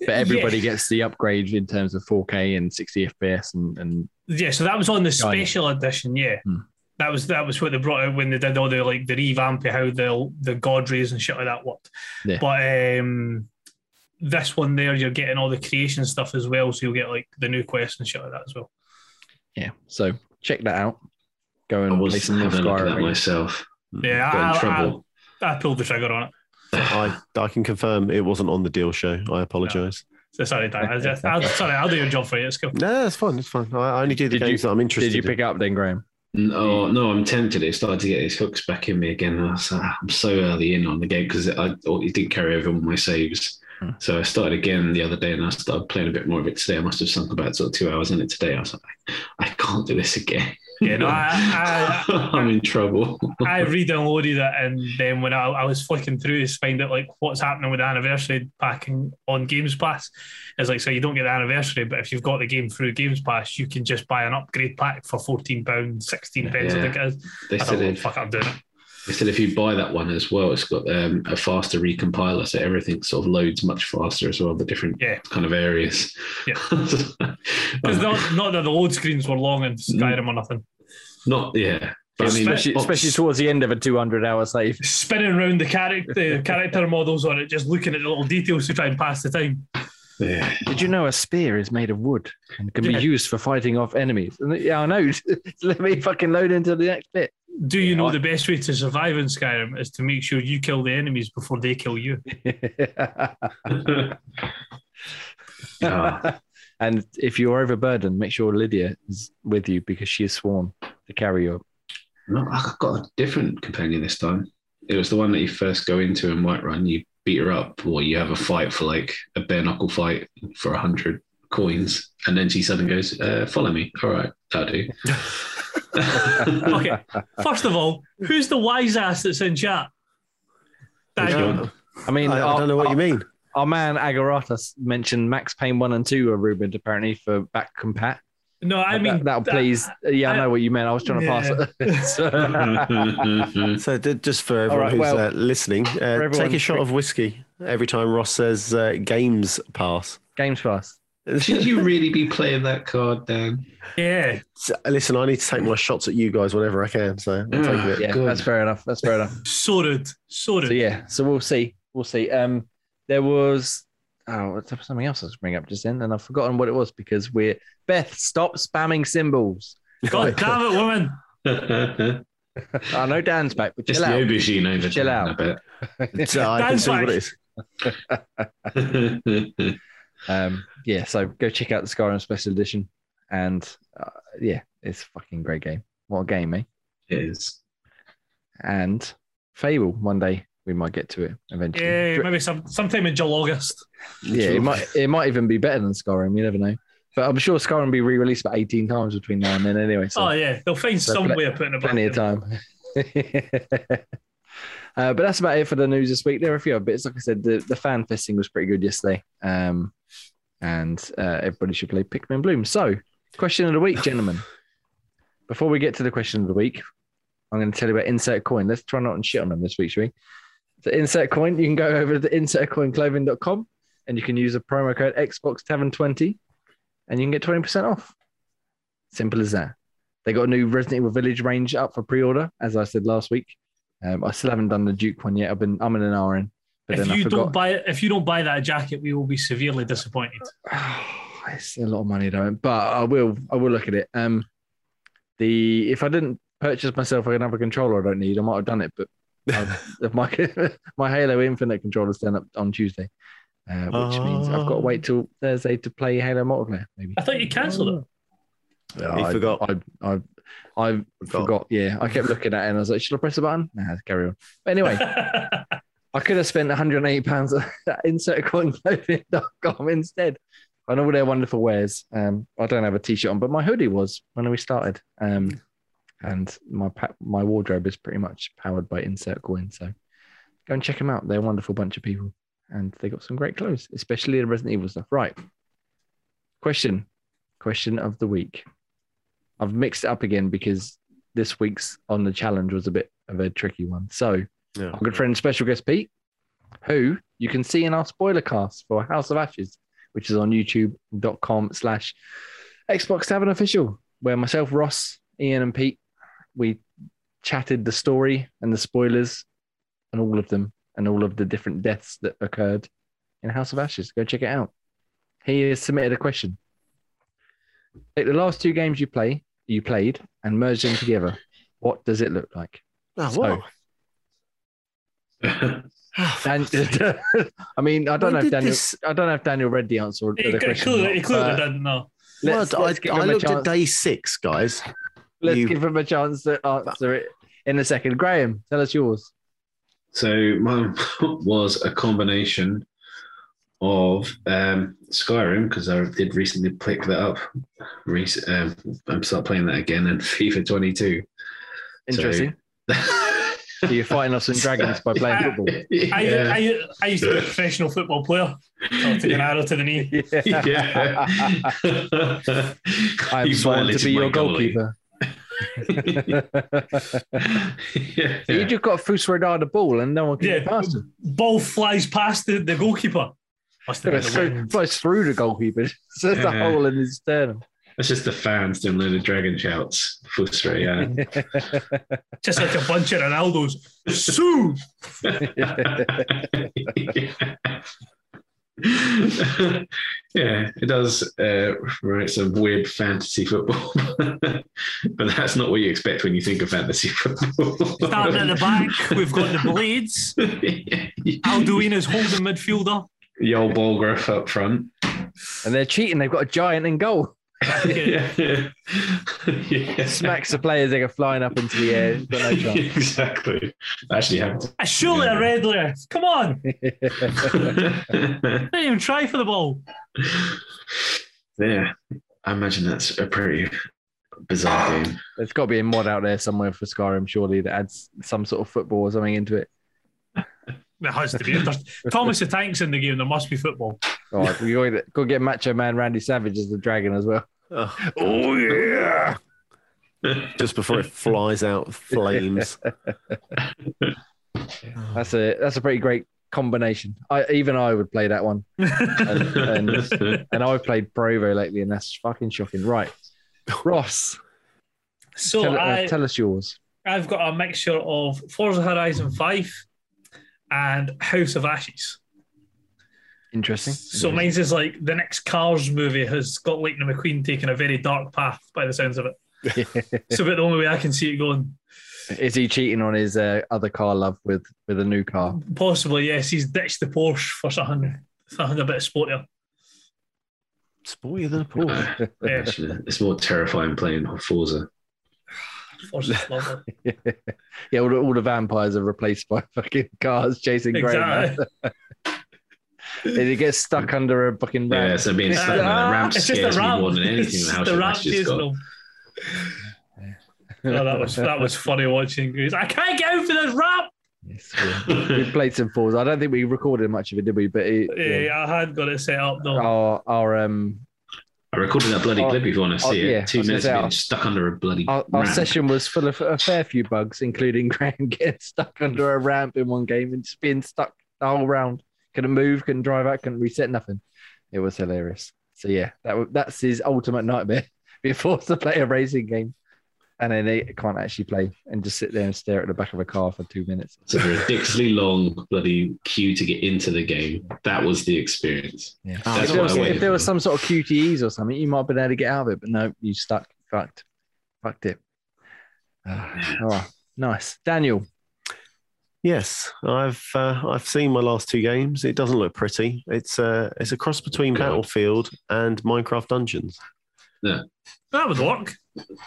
But everybody Yeah. gets the upgrade in terms of 4K and 60 FPS and, and Yeah, so that was on the special edition. Yeah, Hmm. that was that was what they brought out when they did all the like the revamp of how the the god rays and shit like that worked. Yeah. But um, this one there, you're getting all the creation stuff as well, so you'll get like the new quests and shit like that as well. yeah. So check that out. Go I and play was some more having a look at that myself. Yeah, Got in I, I, trouble. I pulled the trigger on it. I, I can confirm it wasn't on the deal show. I apologise. So sorry, Dan. I just, I'll, sorry, I'll do your job for you. It's cool. No, it's fine. It's fine. I I only do the Did you- games that I'm interested Did you in. pick it up then, Graham? No, no, I'm tempted. It started to get his hooks back in me again. I was like, "Ah, I'm so early in on the game because I it didn't carry over all my saves. Hmm. So I started again the other day and I started playing a bit more of it today. I must have sunk about sort of two hours in it today. I was like, I can't do this again. Yeah, no, I, I'm in trouble. I, I re-downloaded it, and then when I, I was flicking through to find out like what's happening with the anniversary packing on Games Pass, it's like so you don't get the anniversary, but if you've got the game through Games Pass, you can just buy an upgrade pack for fourteen pounds sixteen pence. I think it is. They I said, thought, fuck, I'm doing it. They said if you buy that one as well, it's got um, a faster recompiler, so everything sort of loads much faster as well. The different Yeah. kind of areas. Yeah. Because not, not that the load screens were long in Skyrim or nothing. not yeah. But I mean, especially, especially towards the end of a 200 hour save. Spinning around the character, the character models on it, just looking at the little details to try and pass the time. yeah. Did you know a spear is made of wood and can Yeah. be used for fighting off enemies? Yeah, I know. Let me fucking load into the next bit. Do you know the best way to survive in Skyrim is to make sure you kill the enemies before they kill you? And if you're overburdened, make sure Lydia is with you because she is sworn to carry you. No, I got a different companion this time. It was the one that you first go into in Whiterun. You beat her up, or you have a fight for like a bare knuckle fight for a hundred coins, and then she suddenly goes, uh, "Follow me." All right, that'll do. Okay. First of all, who's the wise ass that's in chat? Daniel. I mean, I, I our, don't know what our, you mean. our man Agaratas mentioned Max Payne 1 and 2 are rumored apparently for back compat. No, I mean that, that'll that- please. Yeah, I I- know what you meant. I was trying to pass it. So- So just for everyone right, who's well, uh, listening, uh, everyone- take a shot of whiskey every time Ross says uh, games pass. Games fast. Should you really be playing that card, Dan? Yeah. So, listen, I need to take my shots at you guys whenever I can. So I'm taking it. Yeah, Good. that's fair enough. That's fair enough. So rude. So yeah, so we'll see. We'll see. Um, there was oh, there was something else I was bringing up just then, and I've forgotten what it was because we're Beth. Stop spamming symbols. God damn it, woman. I know Dan's back, but the chill out. aubergine over Chill Dan, out. I bet. So I can Dan's see what back. it is. Um, yeah, so go check out the Skyrim Special Edition, and uh, yeah, it's a fucking great game. What a game, eh? it is. And Fable. One day we might get to it eventually. Yeah, Dr- maybe some sometime in July, August. yeah, it might it might even be better than Skyrim. You never know. But I'm sure Skyrim will be re-released about 18 times between now and then anyway. So oh yeah, they'll find So some pl- way of putting it back. plenty of time. uh, but that's about it for the news this week. There are a few other bits. Like I said, the, the fan festing was pretty good yesterday. Um, and uh, everybody should play Pikmin Bloom. So, question of the week, gentlemen. Before we get to the question of the week, I'm going to tell you about Insert Coin. Let's try not and shit on them this week, shall we? So, Insert Coin, you can go over to insertcoinclothing.com and you can use a promo code Xbox Tavern 20 and you can get 20% off. Simple as that. They got a new Resident Evil Village range up for pre-order, as I said last week. Um, I still haven't done the Duke one yet. I've been I'm in an hour in, but If then you forgot. don't buy if you don't buy that jacket, we will be severely disappointed. it's a lot of money though, but I will I will look at it. Um, the if I didn't purchase myself another controller, I don't need. I might have done it, but I- if my my Halo Infinite controller's turn up on Tuesday, uh, which means I've got to wait till Thursday to play Halo multiplayer. Maybe I thought you cancelled it. Yeah, You I forgot. I I, I forgot. Yeah, I kept looking at it and I was like, should I press the button? Nah, carry on. But anyway, I could have spent 180 pounds at insertcoinclothing.com instead on all their wonderful wares. Um, I don't have a t-shirt on, but my hoodie was when we started. Um, and my pa- my wardrobe is pretty much powered by Insert Coin. So go and check them out. They're a wonderful bunch of people, and they got some great clothes, especially the Resident Evil stuff. Right. Question, question of the week. I've mixed it up again because this week's on the challenge was a bit of a tricky one. So Yeah. our good friend, special guest Pete, who you can see in our spoiler cast for House of Ashes, which is on youtube.com slash Xbox Tavern Official, where myself, Ross, Ian, and Pete, we chatted the story and the spoilers and all of them and all of the different deaths that occurred in House of Ashes. Go check it out. He has submitted a question. Take the last two games you play, you played, and merge them together. What does it look like? Oh, So- what? And I mean, I don't When know if Daniel. this- I don't know if Daniel read the answer. To He the clearly, question. or not, he clearly but didn't know. Let's, Well, let's I, I looked chance. at day six, guys. let's you- give him a chance to answer it in a second. Graham, tell us yours. So mine was a combination of um, Skyrim because I did recently pick that up. Rec- um, I'm start playing that again and FIFA 22. Interesting. So you're fighting us in dragons by playing football. I, yeah. I, I used to be a professional football player. I'll take an arrow to the knee. yeah. I'm You sworn to be your goalkeeper. yeah. You just got Fus Ro Dah the ball and no one can Yeah, get past him. ball flies past the, the goalkeeper. Must have been It the through, flies through the goalkeeper. So there's a hole in his sternum. That's just the fans doing load of dragon shouts. Fusra, yeah. Just like a bunch of Ronaldos. Sue! yeah, it does uh, write some weird fantasy football, but that's not what you expect when you think of fantasy football. Starting at the back, we've got the Blades. Alduin is holding midfielder. the old Balgruuf up front. and they're cheating. They've got a giant in goal. Yeah. yeah. Smacks the players. They go flying up into the air. Got no chance. exactly. Actually happened. Uh, Surely a red layer. Come on. Didn't even try for the ball. yeah. I imagine that's a pretty bizarre game. There's got to be a mod out there somewhere for Skyrim, surely, that adds some sort of football or something into it. There has to be. There's Thomas the Tank's in the game. There must be football. All right, we got to go get Macho Man Randy Savage as the dragon as well. Oh, Oh yeah! just before it flies out with flames. That's a that's a pretty great combination. I even I would play that one, and and, and I've played Pro Evo lately, and that's fucking shocking. Right, Ross, So tell, uh, tell us yours. I've got a mixture of Forza Horizon 5 and House of Ashes. Interesting. So mine's is like the next Cars movie has got Lightning McQueen taking a very dark path by the sounds of it. so about the only way I can see it going. Is he cheating on his uh, other car love with with a new car? Possibly, yes, he's ditched the Porsche for something, something a bit sportier. Sportier than a Porsche. Yeah. Actually, it's more terrifying playing Forza. Forza's lovely. yeah, all the, all the vampires are replaced by fucking cars chasing Graham. Exactly. And he gets stuck under a fucking ramp. Yeah, so being stuck on Ah, that ramp scares the me more than anything. It's The the ramp Ashes chasing got. them. Oh, that was that was funny watching. He goes, I can't get over this ramp. Yes, we, we played some falls. I don't think we recorded much of it, did we? But it, Yeah, yeah. I had got it set up though. our our um I recorded that bloody Oh, clip if you want to oh, see yeah, it. Two was gonna minutes say, of being stuck under a bloody our, our session was full of a fair few bugs, including Graham getting stuck under a ramp in one game and just being stuck the whole round. Couldn't move, couldn't drive out, couldn't reset nothing. It was hilarious. So yeah, that that's his ultimate nightmare. Being forced to play a racing game, and then they can't actually play and just sit there and stare at the back of a car for two minutes. It's a ridiculously long bloody queue to get into the game. That was the experience. Yeah. Oh, if, there was, if there was some sort of QTEs or something, you might have been able to get out of it, but no, you stuck. Fucked. Fucked it. All right. Nice. Daniel. Yes, I've uh, I've seen my last two games. It doesn't look pretty. It's uh, it's a cross between God. Battlefield and Minecraft Dungeons. Yeah, that would work.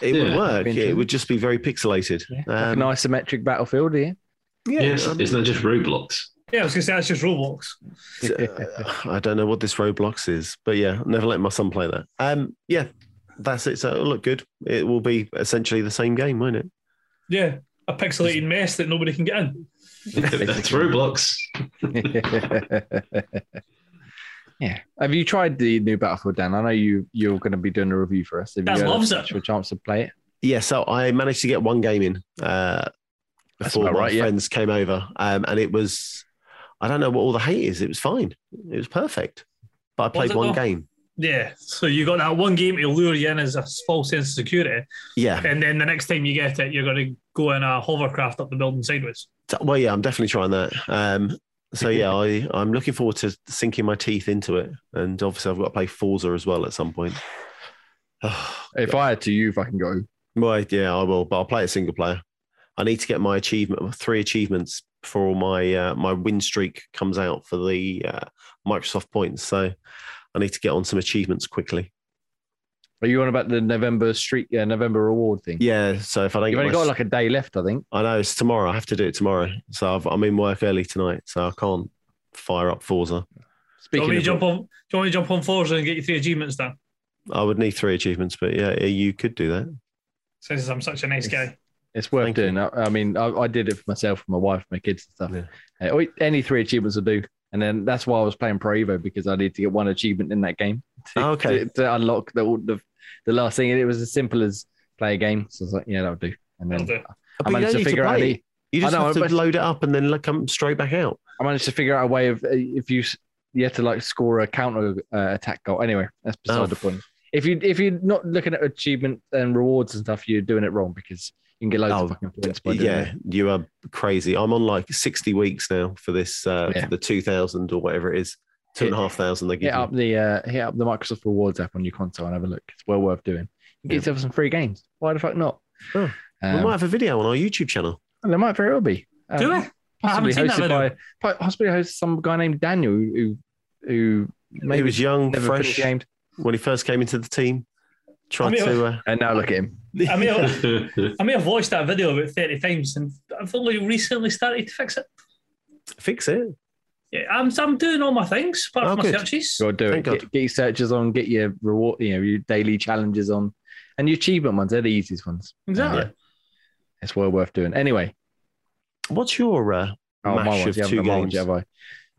It would work. been It would just be very pixelated. Like Um, an isometric battlefield here. yeah, yes, um, it's not that just Roblox. Yeah, I was gonna say that's just Roblox. uh, I don't know what this Roblox is, but yeah, never let my son play that. Um, yeah, that's it. So it'll look good. It will be essentially the same game, won't it? Yeah, a pixelated mess that nobody can get in. That's Roblox. yeah. Have you tried the new Battlefield, Dan? I know you you're going to be doing a review for us. Have Dan you had loves a, it. a chance to play it? Yeah, so I managed to get one game in uh, before my right, yeah. friends came over, um, and it was I don't know what all the hate is. It was fine. It was perfect. But I played one though? game. Yeah, so you got that one game to lure you in as a false sense of security, Yeah. and then the next time you get it, you're going to go in a hovercraft up the building sideways. Well, yeah, I'm definitely trying that. Um, so yeah, I I'm looking forward to sinking my teeth into it, and obviously I've got to play Forza as well at some point. If I had to, you if I can go. well, yeah, I will, but I'll play a single player. I need to get my achievement, three achievements before my uh, my win streak comes out for the uh, Microsoft points. So I need to get on some achievements quickly. Are you on about the November street, yeah, November reward thing? Yeah, so if I don't, You've get only my- got like a day left, I think. I know it's tomorrow. I have to do it tomorrow. So I've, I'm in work early tonight, so I can't fire up Forza. Do you, want me to of, jump on, do you want me to jump on Forza and get you three achievements done? I would need three achievements, but yeah, yeah, you could do that. Says I'm such a nice guy. it's worth Thank doing. I, I mean, I, I did it for myself, for my wife, my kids and stuff. Yeah. Uh, any three achievements will do. And then that's why I was playing Pro Evo because I need to get one achievement in that game to, Oh, okay. to, to unlock the, the the last thing. And it was as simple as play a game. So I was like, yeah, that would do. And then do. I But you managed to need to figure out the, You just know, have to but- load it up and then come straight back out. I managed to figure out a way of uh, if you s- you have to like score a counter uh, attack goal. Anyway, that's beside Oh. the point. If you if you're not looking at achievement and rewards and stuff, you're doing it wrong because you can get loads Oh, of fucking points by doing Yeah, it. you are crazy. I'm on like 60 weeks now for this, uh, Yeah. for the 2000 or whatever it is, two and a half thousand they give Hit you. up the uh, hit up the Microsoft Rewards app on your console and have a look. It's well worth doing. You get Yeah. yourself some free games. Why the fuck not? Oh, Um, we might have a video on our YouTube channel. there might very well be. Do Um, we? I Possibly haven't seen that hosted video. by, possibly hosted some guy named Daniel who who maybe was young, never fresh. finished games. when he first came into the team. Tried I mean, to. Uh, And now look at him. I may, have, I may have watched that video about 30 times and I've only recently started to fix it. fix it. Yeah, I'm, I'm doing all my things, apart Oh, from my searches. Go do it. Thank God. Get, get your searches on. Get your reward. You know your daily challenges on, and your achievement ones. They're the easiest ones. Exactly. Yeah. It's well worth doing. Anyway, What's your uh, oh, my ones. of You haven't two done my ones games? have I?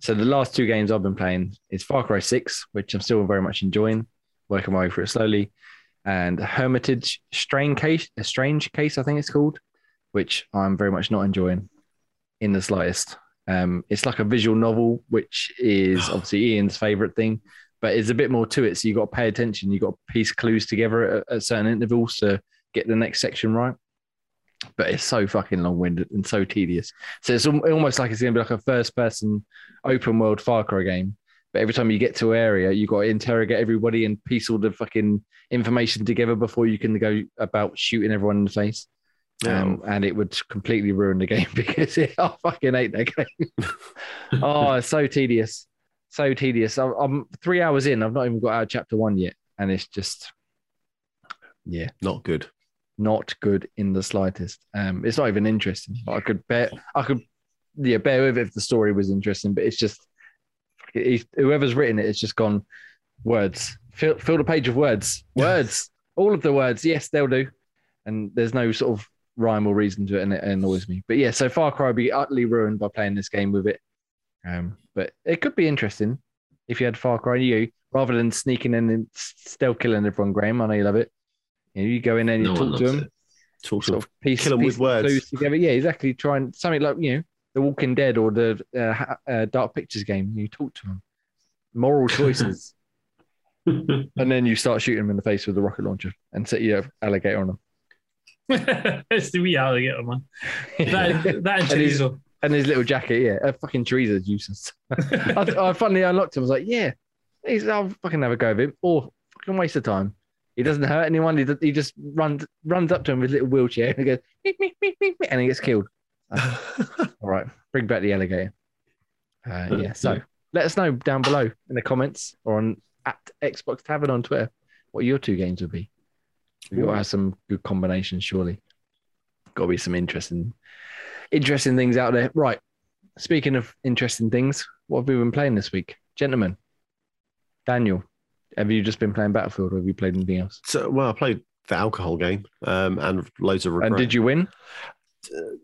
So the last two games I've been playing is Far Cry Six, which I'm still very much enjoying, working my way through it slowly, and Hermitage Strain Case, a Strange Case, I think it's called, which I'm very much not enjoying in the slightest. Um, it's like a visual novel, which is obviously Ian's favorite thing, but it's a bit more to it. So you've got to pay attention. You've got to piece clues together at, at certain intervals to get the next section right. But it's so fucking long winded and so tedious. So it's almost like it's going to be like a first person open world Far Cry game. But every time you get to an area, you got to interrogate everybody and piece all the fucking information together before you can go about shooting everyone in the face. Um, and it would completely ruin the game because it, I fucking hate that game. oh, it's so tedious, so tedious. I'm, I'm three hours in. I've not even got out of chapter one yet, and it's just, yeah, Not good. not good in the slightest. Um, it's not even interesting. I could bear, I could, yeah, bear with it if the story was interesting, but it's just if- whoever's written it, it's just gone words. Fill, fill the page of words, words, all of the words. Yes, they'll do, and there's no sort of rhyme or reason to it, and it annoys me. But yeah, so Far Cry would be utterly ruined by playing this game with it. Um, but it could be interesting if you had Far Cry you rather than sneaking in and stealth killing everyone. Graham, I know you love it. You, know, you go in there and you No one talk to them it. Talk sort to of piece, Kill 'em piece with words. together. Yeah, exactly. Try and something like you know the Walking Dead or the uh, uh, Dark Pictures game. You talk to them, moral choices, and then you start shooting them in the face with a rocket launcher and set your alligator on them. It's the wee alligator, man. That, that and And he's- chorizo. And his little jacket, yeah, a fucking chorizo's useless. I, I finally unlocked him. I was like, yeah, he's, I'll fucking have a go of him. Or fucking waste of time. He doesn't hurt anyone. He, he just runs runs up to him with his little wheelchair and he goes, "Meep, meep, meep, meep, meep," and he gets killed. All right, bring back the alligator. Uh, yeah, so let us know down below in the comments or on at Xbox Tavern on Twitter what your two games would be. We got to have some good combinations, surely. Got to be some interesting, interesting things out there. Right. Speaking of interesting things, what have we been playing this week, gentlemen? Daniel, have you just been playing Battlefield, or have you played anything else? So, well, I played the alcohol game um, and loads of regret. And did you win?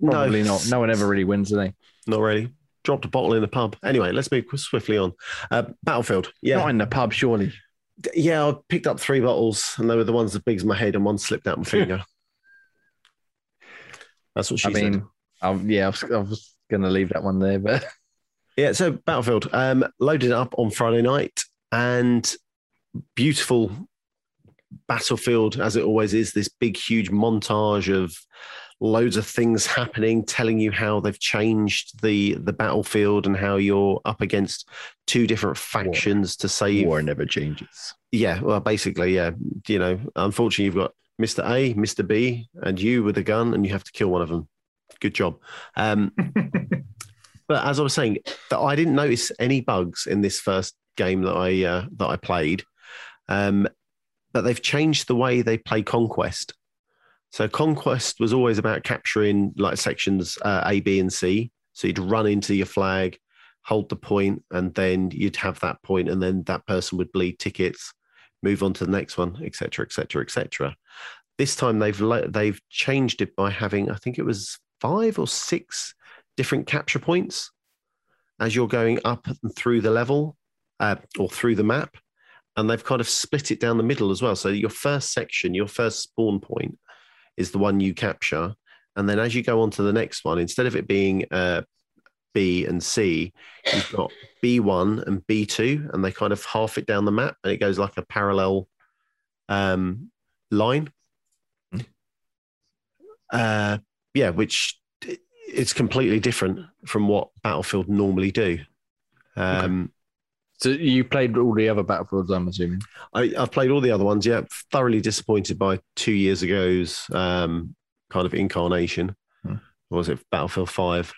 Probably no, not. No one ever really wins, do they? Not really. Dropped a bottle in the pub. Anyway, let's move swiftly on. Uh, Battlefield. Yeah. Not in the pub, surely. Yeah, I picked up three bottles and they were the ones as big as my head and one slipped out my finger. That's what she I said. mean, um, yeah, I was, I was going to leave that one there, but Yeah, so Battlefield um, loaded up on Friday night and beautiful battlefield as it always is. This big, huge montage of loads of things happening, telling you how they've changed the the battlefield and how you're up against two different factions to save. war never changes. Yeah, well, basically, yeah. You know, unfortunately, you've got Mister A, Mister B, and you with a gun, and you have to kill one of them. Good job. Um, but as I was saying, that I didn't notice any bugs in this first game that I uh, that I played. Um, but they've changed the way they play Conquest. So Conquest was always about capturing like sections uh, A, B, and C. So you'd run into your flag, hold the point, and then you'd have that point, and then that person would bleed tickets, move on to the next one, etc., etc., etc. This time they've they've changed it by having I think it was five or six different capture points as you're going up and through the level uh, or through the map, and they've kind of split it down the middle as well. So your first section, your first spawn point, is the one you capture, and then as you go on to the next one, instead of it being uh, B and C, you've got B1 and B2, and they kind of half it down the map, and it goes like a parallel um, line. Uh, yeah, which it's completely different from what Battlefield normally do. Um, So you played all the other Battlefields, I'm assuming. I, I've played all the other ones. Yeah, thoroughly disappointed by two years ago's um, kind of incarnation. Hmm. Was it Battlefield Five?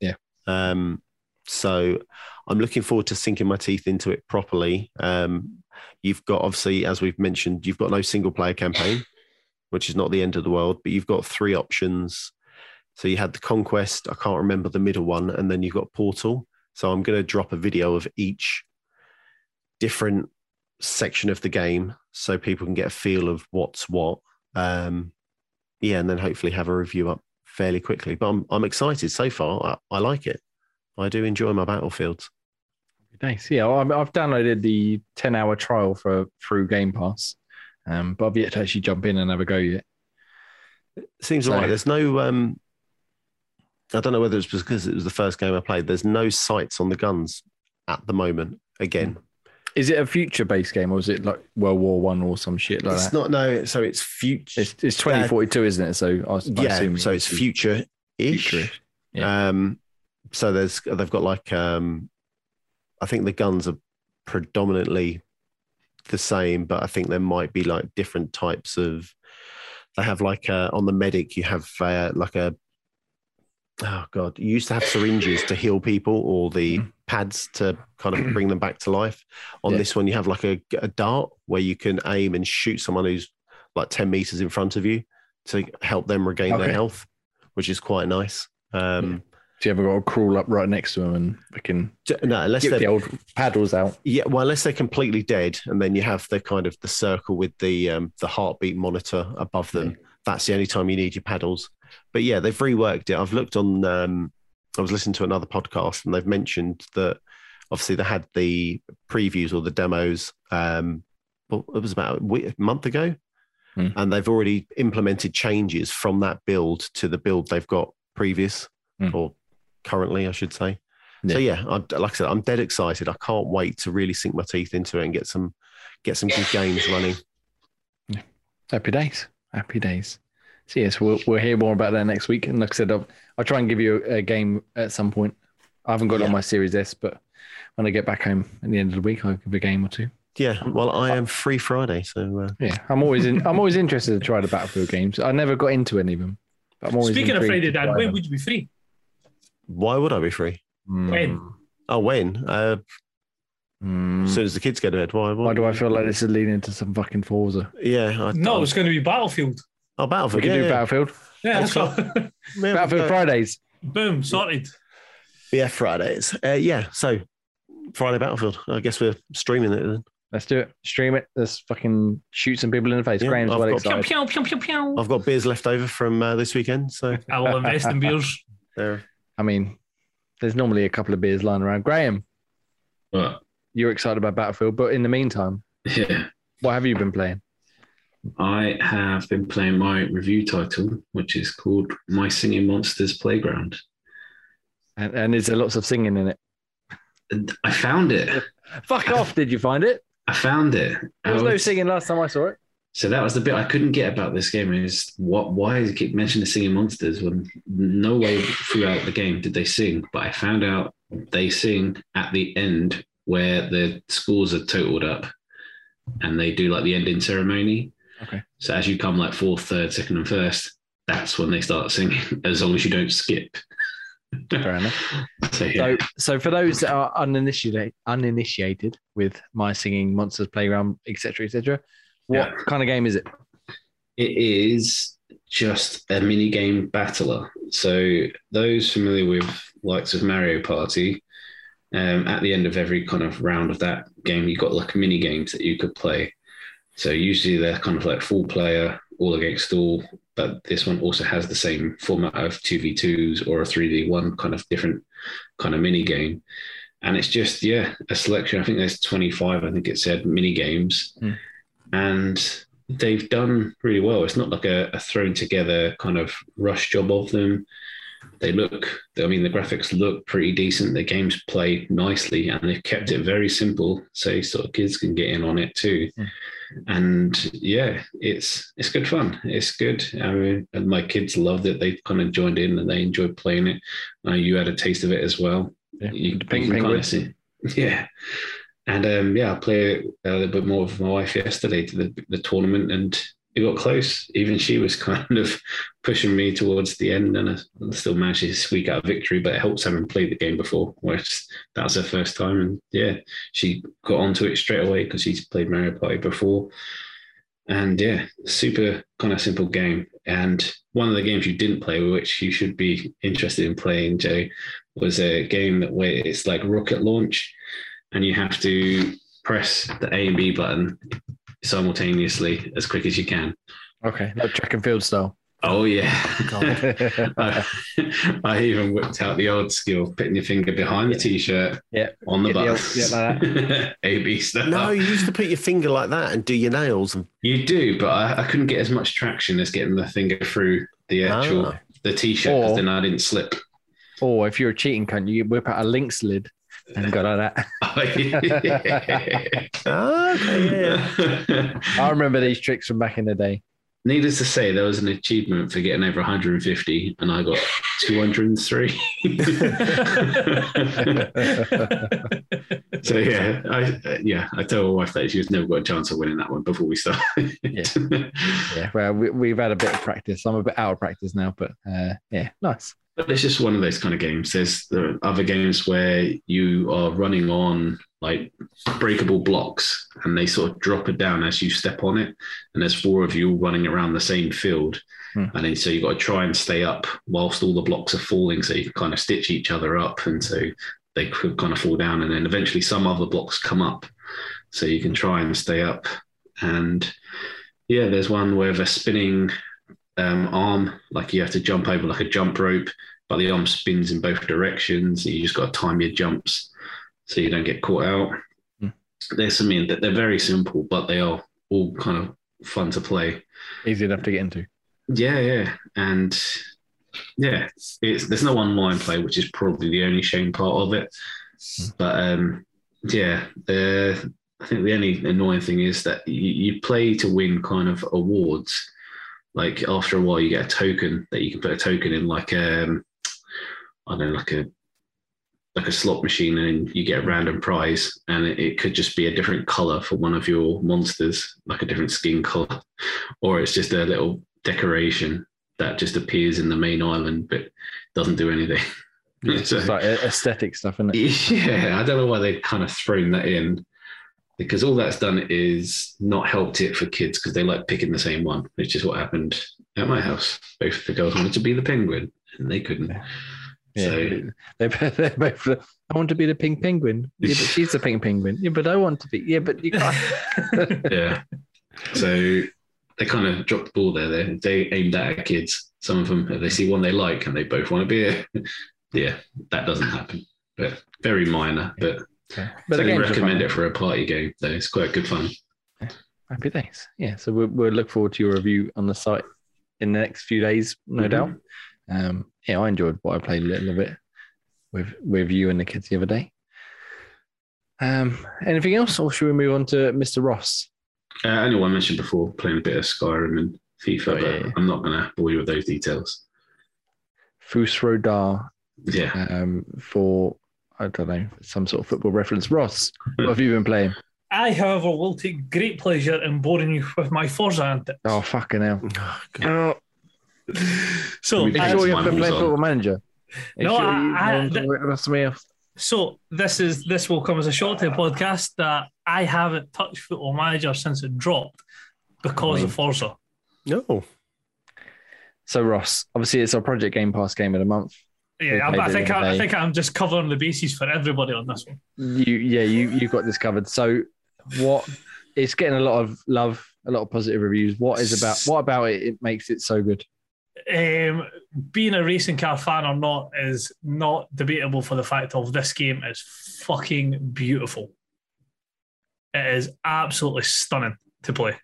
Yeah. Um, so I'm looking forward to sinking my teeth into it properly. Um, you've got obviously, as we've mentioned, you've got no single player campaign, which is not the end of the world, but you've got three options. So you had the conquest, I can't remember the middle one, and then you've got portal. So I'm going to drop a video of each different section of the game so people can get a feel of what's what. Um, yeah, and then hopefully have a review up fairly quickly. But I'm I'm excited so far. I, I like it. I do enjoy my battlefields. Nice. Yeah, well, I've downloaded the 10 hour trial for through Game Pass, um, but I've yet to actually jump in and have a go yet. Seems So- like there's no. Um, I don't know whether it's because it was the first game I played. There's no sights on the guns at the moment. Again, Is it a future based game or is it like World War One or some shit like it's that? not. No, so it's future. it's, it's 2042, isn't it? So I, I yeah, assume so it's future ish. future-ish. Yeah. Um, so there's they've got like um, I think the guns are predominantly the same, but I think there might be like different types of. They have like uh, on the medic, you have uh, like a. Oh god! You used to have syringes to heal people, or the Mm. pads to kind of bring them back to life. On Yeah. this one, you have like a, a dart where you can aim and shoot someone who's like ten meters in front of you to help them regain their health, which is quite nice. Um, So you ever got to crawl up right next to them and fucking D- No, unless get they're the old paddles out. yeah, well, unless they're completely dead, and then you have the kind of the circle with the um, the heartbeat monitor above them. That's the only time you need your paddles. But yeah, they've reworked it. I've looked on. Um, I was listening to another podcast, and they've mentioned that obviously they had the previews or the demos. Um, well, it was about a we- month ago, Hmm. and they've already implemented changes from that build to the build they've got previous Hmm. or currently, I should say. So yeah, I, like I said, I'm dead excited. I can't wait to really sink my teeth into it and get some get some good games running. Happy days. Happy days. So yes, we'll we'll hear more about that next week. And like I said, I'll, I'll try and give you a, a game at some point. I haven't got it on my Series S, but when I get back home at the end of the week, I'll give a game or two. Yeah, well, I am free Friday, so uh, Yeah, I'm always in, I'm always interested to try the Battlefield games. I never got into any of them. But I'm always Speaking of Friday, to Dan, when them. would you be free? why would I be free? Mm, When? Oh, when? Uh, mm. As soon as the kids go to bed. Why? Why do I feel like this is leading into some fucking Forza? Yeah. I, No, I, it's going to be Battlefield. Oh, We Battlefield. can yeah, do yeah. Battlefield. Yeah, that's That's all. Battlefield uh, Fridays. Boom, sorted. Yeah, Fridays. Uh, yeah, so Friday Battlefield. I guess we're streaming it then. Let's do it. Stream it. Let's fucking shoot some people in the face. Yeah, Graham's I've well got- excited. Pew, pew, pew, pew, pew. I've got beers left over from uh, this weekend, so I will invest in beers. there. I mean, there's normally a couple of beers lying around. Graham, But you're excited about Battlefield, but in the meantime, yeah, what have you been playing? I have been playing my review title, which is called My Singing Monsters Playground. And, and is there lots of singing in it? And I found it. Fuck off! Did you find it? I found it. There was I no singing last time I saw it. So that was the bit I couldn't get about this game is what why it keep mentioning the singing monsters when no way throughout the game did they sing, but I found out they sing at the end where the scores are totaled up and they do like the ending ceremony. Okay. So as you come like fourth, third, second, and first, that's when they start singing, as long as you don't skip. Fair enough. So yeah. So, so for those that are uninitiated, uninitiated with my singing monsters playground, etc., etc., what Yeah. kind of game is it? It is just a mini game battler. So those familiar with likes of Mario Party, um, at the end of every kind of round of that game, you've got like mini games that you could play. So usually they're kind of like full player, all against all, but this one also has the same format of 2v2s or a 3v1 kind of different kind of mini game. And it's just, yeah, a selection. I think there's 25, I think it said mini games. Hmm. And they've done really well. It's not like a, a thrown together kind of rush job of them. They look, I mean, the graphics look pretty decent. The games play nicely and they've kept it very simple. So sort of kids can get in on it too. Mm. And yeah, it's it's good fun. It's good. I mean, and my kids loved it. They kind of joined in and they enjoyed playing it. Uh, you had a taste of it as well. Yeah. You, pink you can kinda see. Yeah. And um, yeah, I played a little bit more with my wife yesterday to the, the tournament, and it got close. Even she was kind of pushing me towards the end, and I still managed to squeak out a victory. But it helps having played the game before, whereas that was her first time, and yeah, she got onto it straight away because she's played Mario Party before. And yeah, super kind of simple game. And one of the games you didn't play, which you should be interested in playing, Joe, was a game that where it's like rocket launch, and you have to press the A and B button simultaneously as quick as you can. Okay, like track and field style. Oh yeah, I, I, even whipped out the old skill, putting your finger behind the t-shirt, yeah, on the button, yeah, like A B stuff. No, you used to put your finger like that and do your nails. And... You do, but I, I couldn't get as much traction as getting the finger through the actual Ah. the t-shirt, because then I didn't slip. Or if you're a cheating cunt, you whip out a Lynx lid and go like that. Okay, yeah. I remember these tricks from back in the day. Needless to say, there was an achievement for getting over 150, and I got 203. so yeah, I yeah, I told my wife that she was never got a chance of winning that one before we started. Yeah. Yeah, well, we, we've had a bit of practice. I'm a bit out of practice now, but uh, yeah, nice. But it's just one of those kind of games. There's there are other games where you are running on like breakable blocks and they sort of drop it down as you step on it. And there's four of you running around the same field. Hmm. And then so you've got to try and stay up whilst all the blocks are falling so you can kind of stitch each other up. And so they could kind of fall down. And then eventually some other blocks come up. So you can try and stay up. And yeah, there's one where the spinning um, arm, like you have to jump over like a jump rope, but the arm spins in both directions. You just got to time your jumps so you don't get caught out. Hmm. There's some in that they're very simple, but they are all kind of fun to play. Easy enough to get into. Yeah, yeah, and yeah, it's, there's no online play, which is probably the only shame part of it. But um, yeah, the I think the only annoying thing is that you, you play to win kind of awards. Like after a while, you get a token that you can put a token in, like um, I don't know, like a like a slot machine, and you get a random prize, and it, it could just be a different color for one of your monsters, like a different skin color, or it's just a little decoration that just appears in the main island but doesn't do anything. It's So- just like aesthetic stuff, isn't it? yeah, I don't know why they've kind of thrown that in because all that's done is not helped it for kids because they like picking the same one, which is what happened at my house. Both of the girls wanted to be the penguin and they couldn't. Yeah. So They, they're both, I want to be the pink penguin. Yeah, but she's the pink penguin. Yeah, but I want to be. Yeah, but you can't. yeah, so they kind of dropped the ball there. They, they aimed at kids. Some of them, if they see one they like and they both want to be it, yeah, that doesn't happen. But very minor. But but but games are recommend it for a party game. Though it's quite good fun. Happy days. Yeah. So we'll, we'll look forward to your review on the site in the next few days, no Mhm. doubt. Um, yeah, I enjoyed what I played a little bit with with you and the kids the other day. Um, anything else, or should we move on to Mr. Ross? Uh, I know I mentioned before playing a bit of Skyrim and FIFA, Oh, but yeah, yeah. I'm not going to bore you with those details. Fus Ro Dah Yeah. um, for I don't know some sort of football reference. Ross, what have you been playing? I, however, will take great pleasure in boring you with my Forza antics. Oh fucking hell! Oh, Oh, So, are you sure you Mine haven't been playing. Football Manager? Are No, sure I- I- want to work with somebody else? so this is this will come as a shock to the podcast that I haven't touched Football Manager since it dropped because of hmm. Forza. No. So Ross, obviously it's our Project Game Pass game of the month. Yeah, I, I think I, I, think I'm just covering the bases for everybody on this one. You, yeah, you you've got this covered. So what? It's getting a lot of love, a lot of positive reviews. What is about? What about it? It makes it so good. Um, being a racing car fan or not is not debatable for the fact of this game is fucking beautiful. It is absolutely stunning to play.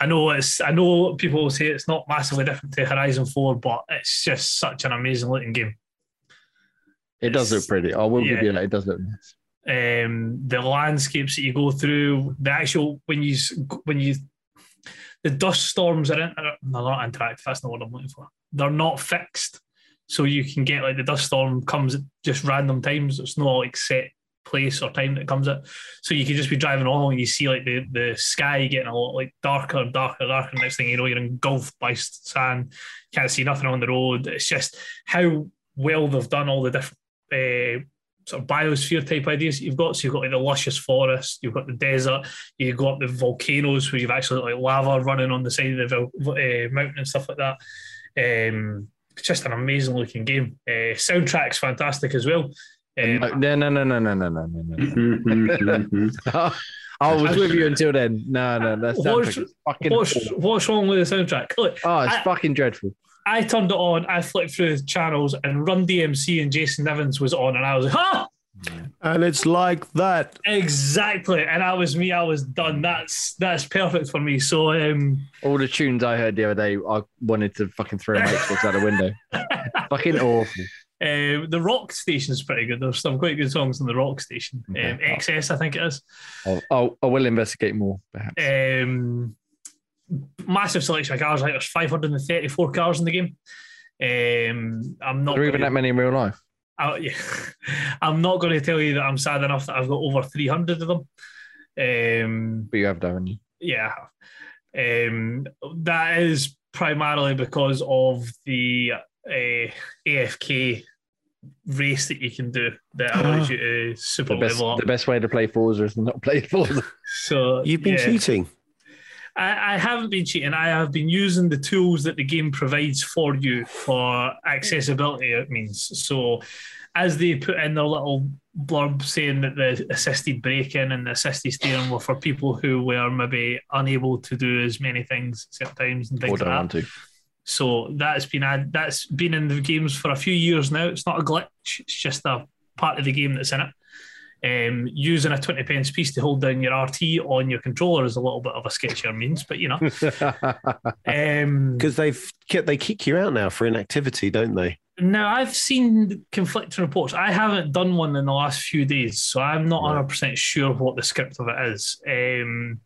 I know it's I know people will say it's not massively different to Horizon 4, but it's just such an amazing looking game. It does look pretty. I will give you that. It does look nice. um, the landscapes that you go through, the actual when you when you the dust storms are, in, are they're not interactive. That's not what I'm looking for. They're not fixed, so you can get like the dust storm comes at just random times. It's not like set place or time that it comes at. So you can just be driving along and you see like the, the sky getting a lot like darker and darker and darker. Next thing you know, you're engulfed by sand. Can't see nothing on the road. It's just how well they've done all the different uh, sort of biosphere type ideas you've got. So you've got like the luscious forest, you've got the desert, you've got the volcanoes where you've actually got, like lava running on the side of the uh, mountain and stuff like that. Um, it's just an amazing looking game. Uh, soundtrack's fantastic as well. Um, no, no, no, no, no, no, no, no, no. I was with you until then. No, no, that's what's, fucking. What's, what's wrong with the soundtrack? Look, oh, it's I, fucking dreadful. I turned it on, I flipped through the channels, and Run DMC and Jason Nevins was on, and I was like, "Ha!" And it's like that. Exactly. And that was me. I was done. That's that's perfect for me. So um all the tunes I heard the other day, I wanted to fucking throw my Xbox out the window. fucking awful. Um, the Rock Station is pretty good. There's some quite good songs on the Rock Station. Um, XS, I think it is. I'll, I'll, I will investigate more, perhaps. Um, massive selection of cars. I think there's 534 cars in the game. Um, I'm not. Are even that many in real life? I, yeah, I'm not going to tell you that I'm sad enough that I've got over 300 of them. Um, but you have, haven't you? Yeah. Um, that is primarily because of the uh, AFK race that you can do that allows you to super the best, level up. The best way to play Forza is not play Forza. So you've been yeah. cheating. I, I, haven't been cheating. I have been using the tools that the game provides for you for accessibility. It means so. As they put in their little blurb saying that the assisted braking and the assisted steering were for people who were maybe unable to do as many things at times and things like that. So that's been that's been in the games for a few years now. It's not a glitch; it's just a part of the game that's in it. Um, using a 20 pence piece to hold down your RT on your controller is a little bit of a sketchier means, but you know. um, Because they've they kick you out now for inactivity, don't they? now, I've seen conflicting reports. I haven't done one in the last few days, so I'm not Right. 100% sure what the script of it is. Um,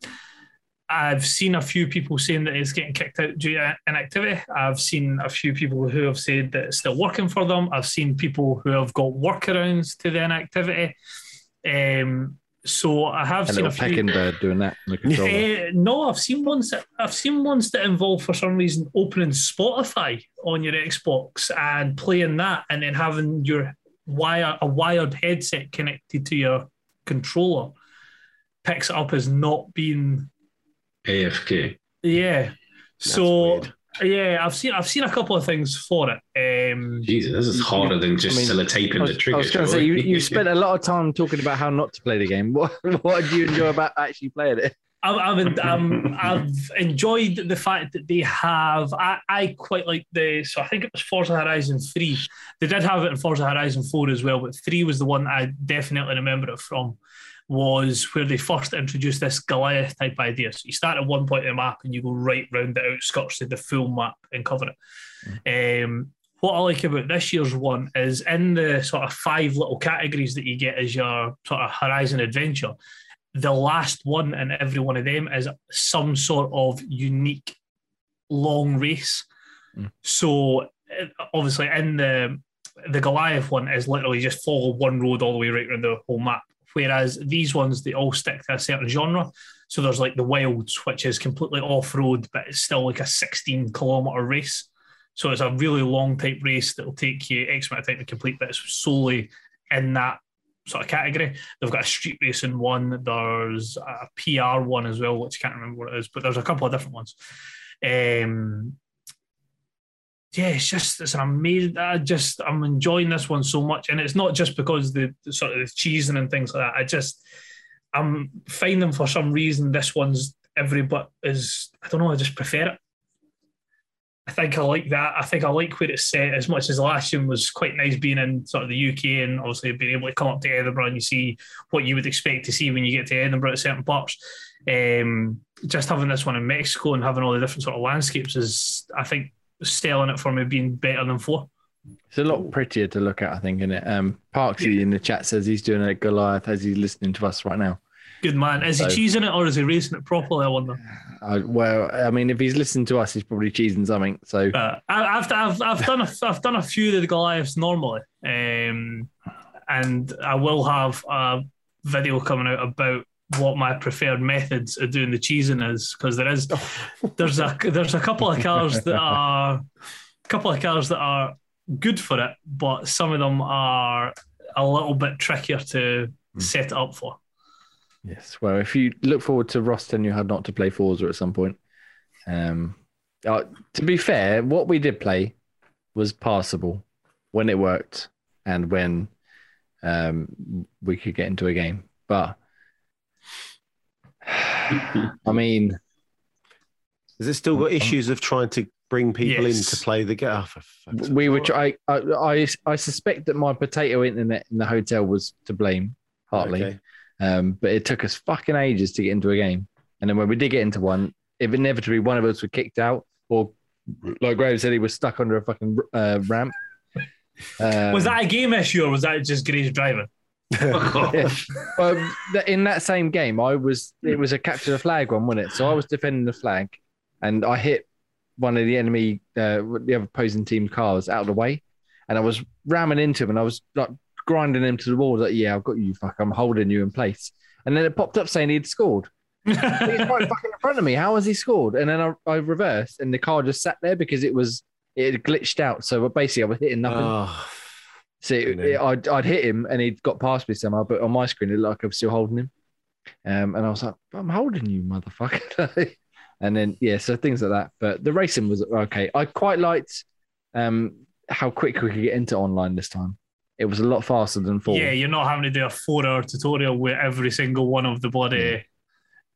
I've seen a few people saying that it's getting kicked out due to inactivity. I've seen a few people who have said that it's still working for them. I've seen people who have got workarounds to the inactivity. Um, so I have A seen a few. pecking bird doing that on the. Uh, no, I've seen ones that I've seen ones that involve for some reason opening Spotify on your Xbox and playing that, and then having your wire a wired headset connected to your controller picks it up as not being AFK. yeah. That's so weird. Yeah, I've seen I've seen a couple of things for it. Um, Jesus, this is harder than just I mean, sellotaping I the trigger. I was going to say you, you spent a lot of time talking about how not to play the game. What what do you enjoy about actually playing it? I've, I've, um, I've enjoyed the fact that they have. I, I quite like the. So I think it was Forza Horizon 3. They did have it in Forza Horizon 4 as well, but 3 was the one I definitely remember it from. Was where they first introduced this Goliath type idea. So you start at one point in the map and you go right round the outskirts of the full map and cover it. Um, what I like about this year's one is in the sort of five little categories that you get as your sort of Horizon adventure the last one in every one of them is some sort of unique long race. Mm. So uh, obviously in the the Goliath one is literally just follow one road all the way right around the whole map. Whereas these ones they all stick to a certain genre. So there's like the Wilds, which is completely off road, but it's still like a 16 kilometer race. So it's a really long type race that will take you X amount of time to complete, but it's solely in that sort of category. They've got a street racing one. There's a PR one as well, which I can't remember what it is, but there's a couple of different ones. Um, yeah, it's just it's an amazing. I just I'm enjoying this one so much, and it's not just because the, the sort of the cheesing and things like that. I just I'm finding for some reason this one's every but is I don't know. I just prefer it. I think I like that. I think I like where it's set as much as last one was quite nice being in sort of the UK and obviously being able to come up to Edinburgh and you see what you would expect to see when you get to Edinburgh at certain parts. Um, just having this one in Mexico and having all the different sort of landscapes is, I think, selling it for me being better than four. It's a lot prettier to look at, I think, isn't it? Um, Parksy in the chat says he's doing a Goliath as he's listening to us right now. Good man. Is he cheesing it or is he racing it properly? I wonder. Uh, well, I mean, if he's listening to us, he's probably cheesing something. So Uh, I, I've, I've, I've done a, I've done a few of the Goliaths normally. Um, and I will have a video coming out about what my preferred methods of doing the cheesing is because there is there's a there's a couple of cars that are a couple of cars that are good for it, but some of them are a little bit trickier to set up for. Yes. Well, if you look forward to Ross telling you how not to play Forza at some point, um, uh, to be fair, what we did play was passable when it worked and when um, we could get into a game. But I mean, Has it still got issues of trying to bring people Yes. in to play the game? Oh, for we were. Try, I, I I suspect that my potato internet in the hotel was to blame, partly. Okay. Um, but it took us fucking ages to get into a game. And then when we did get into one, if inevitably one of us were kicked out, or like Graham said, he was stuck under a fucking uh, ramp. Um, was that a game issue or was that just Grace driving? Yeah. well, in that same game, I was it was a capture the flag one, wasn't it? So I was defending the flag, and I hit one of the enemy, uh, the other opposing team cars out of the way, and I was ramming into him, and I was like grinding him to the wall. Like, yeah, I've got you, fuck, I'm holding you in place. And then it popped up saying he'd scored. He's right fucking in front of me. How has he scored? And then I, I reversed, and the car just sat there because it was it had glitched out. So basically, I was hitting nothing. Oh, So it, Brilliant. I'd, I'd hit him and he'd got past me somehow, but on my screen it looked like I was still holding him. Um, and I was like, I'm holding you, motherfucker. and then, yeah, so things like that. But the racing was okay. I quite liked um, how quick we could get into online this time. It was a lot faster than four. Yeah, you're not having to do a four hour tutorial with every single one of the bloody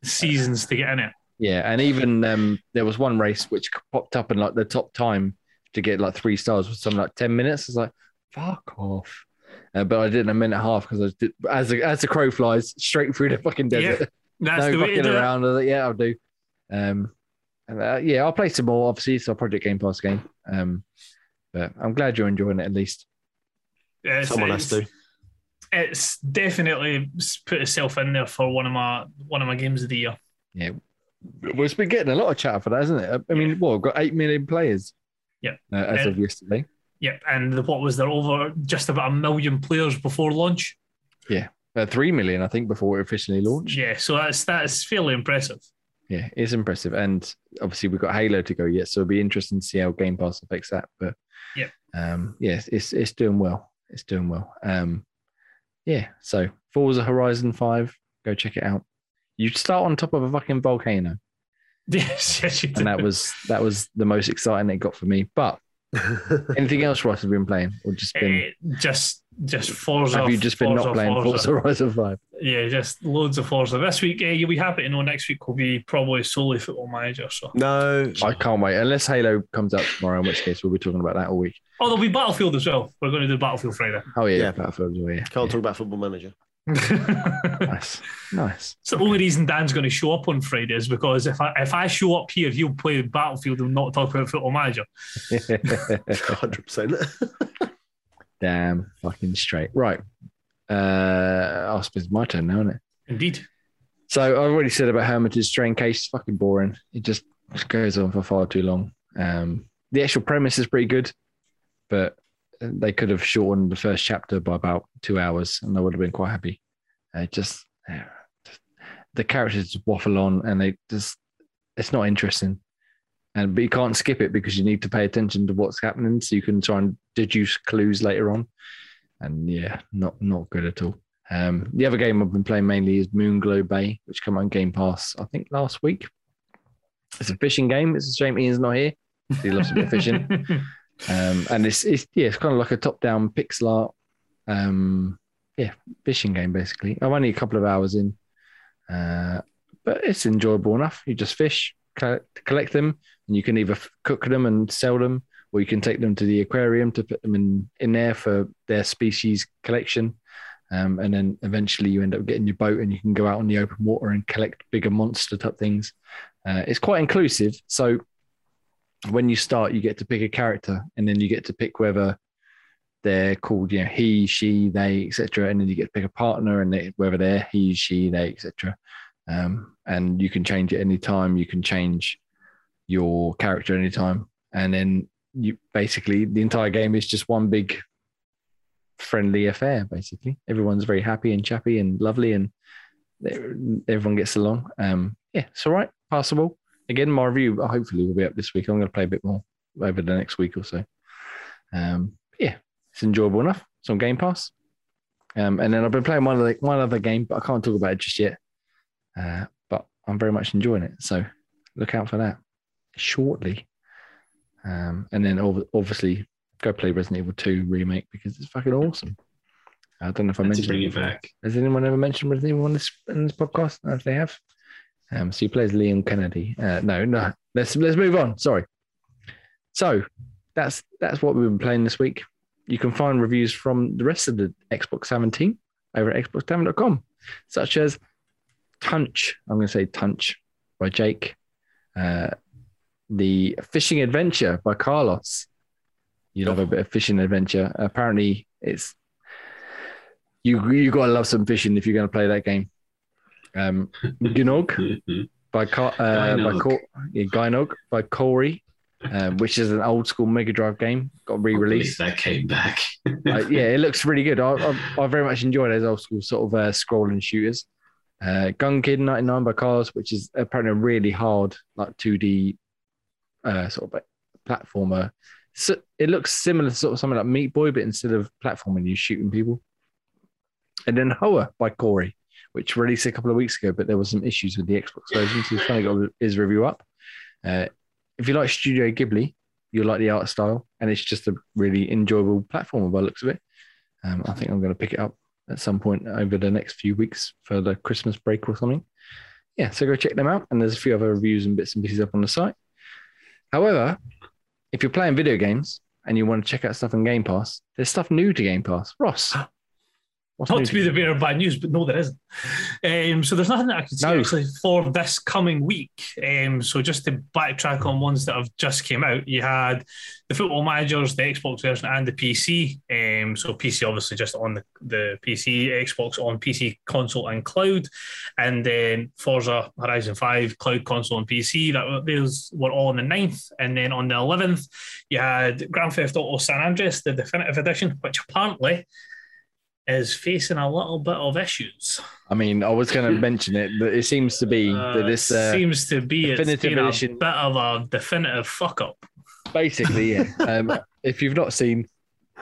seasons to get in it. Yeah, and even um, there was one race which popped up in like the top time to get like three stars was something like ten minutes. It's like, fuck off. Uh, but I did in a minute and a half because I did, as the, as the crow flies straight through the fucking desert. That's no the fucking do around. I was like, yeah, I'll do. Um, and, uh, yeah, I'll play some more. Obviously, it's our Project Game Pass game. Um, but I'm glad you're enjoying it at least. It's, someone has to. it's definitely put itself in there for one of my one of my games of the year. Yeah, well, it's been getting a lot of chat for that, isn't it? I mean, what? We've got eight million players. Yeah. uh, as Yeah. of yesterday. Yep, and the, what was there over just about a million players before launch? Yeah, uh, three million, I think, before it officially launched. Yeah, so that's that's fairly impressive. Yeah, it's impressive. And obviously we've got Halo to go yet, so it'll be interesting to see how Game Pass affects that. But Yeah. um, yeah, it's it's doing well. It's doing well. Um, yeah. So Forza Horizon Five, go check it out. You start on top of a fucking volcano, Yes, yes, you and that was that was the most exciting it got for me. But anything else Ross has been playing, or just been? Eh, just just Forza. have you just been not Forza, playing Forza. Forza Horizon Five? Yeah, just loads of Forza. This week, uh, you'll be happy to know next week will be probably solely Football Manager. So, no, I can't wait unless Halo comes out tomorrow, in which case we'll be talking about that all week. oh, there'll be Battlefield as well. We're going to do Battlefield Friday. Oh yeah, Yeah. Battlefield as yeah. can't talk about Football Manager. Nice, nice. It's the only reason Dan's going to show up on Friday is because if I if I show up here, he'll play Battlefield and not talk about Football Manager. Hundred percent. Damn, fucking straight. Right. Uh, I suppose it's my turn now, isn't it? Indeed. So I've already said about Hermitage Strange Case. It's fucking boring. It just goes on for far too long. Um, the actual premise is pretty good, but they could have shortened the first chapter by about two hours, and I would have been quite happy. Uh, just uh, the characters waffle on, and they just it's not interesting. And but you can't skip it because you need to pay attention to what's happening, so you can try and deduce clues later on. And yeah, not not good at all. Um, the other game I've been playing mainly is Moonglow Bay, which came on Game Pass, I think, last week. It's a fishing game. It's a shame Ian's not here. He loves a bit of fishing. Um, and it's, it's yeah, it's kind of like a top-down pixel art, um, yeah, fishing game basically. I'm only a couple of hours in, uh, but it's enjoyable enough. You just fish, collect, collect them, and you can either cook them and sell them, or you can take them to the aquarium to put them in in there for their species collection. Um, and then eventually you end up getting your boat and you can go out on the open water and collect bigger monster type things. Uh, it's quite inclusive. So when you start, you get to pick a character and then you get to pick whether they're called, you know, he, she, they, etc. And then you get to pick a partner and they, whether they're he, she, they, etc. Um, and you can change it anytime. You can change your character anytime. And then you basically the entire game is just one big friendly affair. Basically, everyone's very happy and chappy and lovely, and everyone gets along. Um, yeah, it's all right, passable. Again, my review hopefully will be up this week. I'm going to play a bit more over the next week or so. Um, yeah, it's enjoyable enough. It's on Game Pass. Um, and then I've been playing one other one other game, but I can't talk about it just yet. Uh, but I'm very much enjoying it, so look out for that shortly. Um, and then obviously go play Resident Evil 2 remake because it's fucking awesome. I don't know if I mentioned bring it. back. Has anyone ever mentioned Resident Evil in this, in this podcast? If they have. Um, so he plays Leon Kennedy. Uh, no, no. Let's let's move on. Sorry. So that's that's what we've been playing this week. You can find reviews from the rest of the Xbox 17 over at xbox7.com, such as Tunch. I'm going to say Tunch by Jake. Uh, the Fishing Adventure by Carlos. You love a bit of fishing adventure. Apparently, it's you. You got to love some fishing if you're going to play that game. Um, Gnog by uh, by Cor- yeah, Gynoug by Corey, um, which is an old school Mega Drive game. Got re-released. That came back. uh, yeah, it looks really good. I, I, I very much enjoy those old school sort of uh, scrolling shooters. Uh, Gun Kid 99 by Carlos, which is apparently a really hard like 2D uh, sort of platformer. So it looks similar to sort of something like Meat Boy, but instead of platforming, you're shooting people. And then Hoa by Corey, which released a couple of weeks ago, but there were some issues with the Xbox version, so he's finally got his review up. Uh, if you like Studio Ghibli, you'll like the art style, and it's just a really enjoyable platform by the looks of it. Um, I think I'm going to pick it up at some point over the next few weeks for the Christmas break or something. Yeah, so go check them out. And there's a few other reviews and bits and pieces up on the site. However, if you're playing video games and you want to check out stuff on Game Pass, there's stuff new to Game Pass. Ross, what's Not to be the bearer of bad news, but no, there isn't. Um, so there's nothing that I can see no. actually for this coming week. Um, so just to backtrack on ones that have just came out, you had the Football Managers, the Xbox version, and the PC. Um, so PC obviously just on the, the PC, Xbox on PC, console, and cloud, and then Forza Horizon Five, cloud, console, and PC. That those were all on the 9th. and then on the eleventh, you had Grand Theft Auto San Andreas, the definitive edition, which apparently is facing a little bit of issues. I mean, I was going to mention it, but it seems to be uh, that this uh, seems to be definitive edition, a bit of a definitive fuck up. Basically, yeah. um, if you've not seen,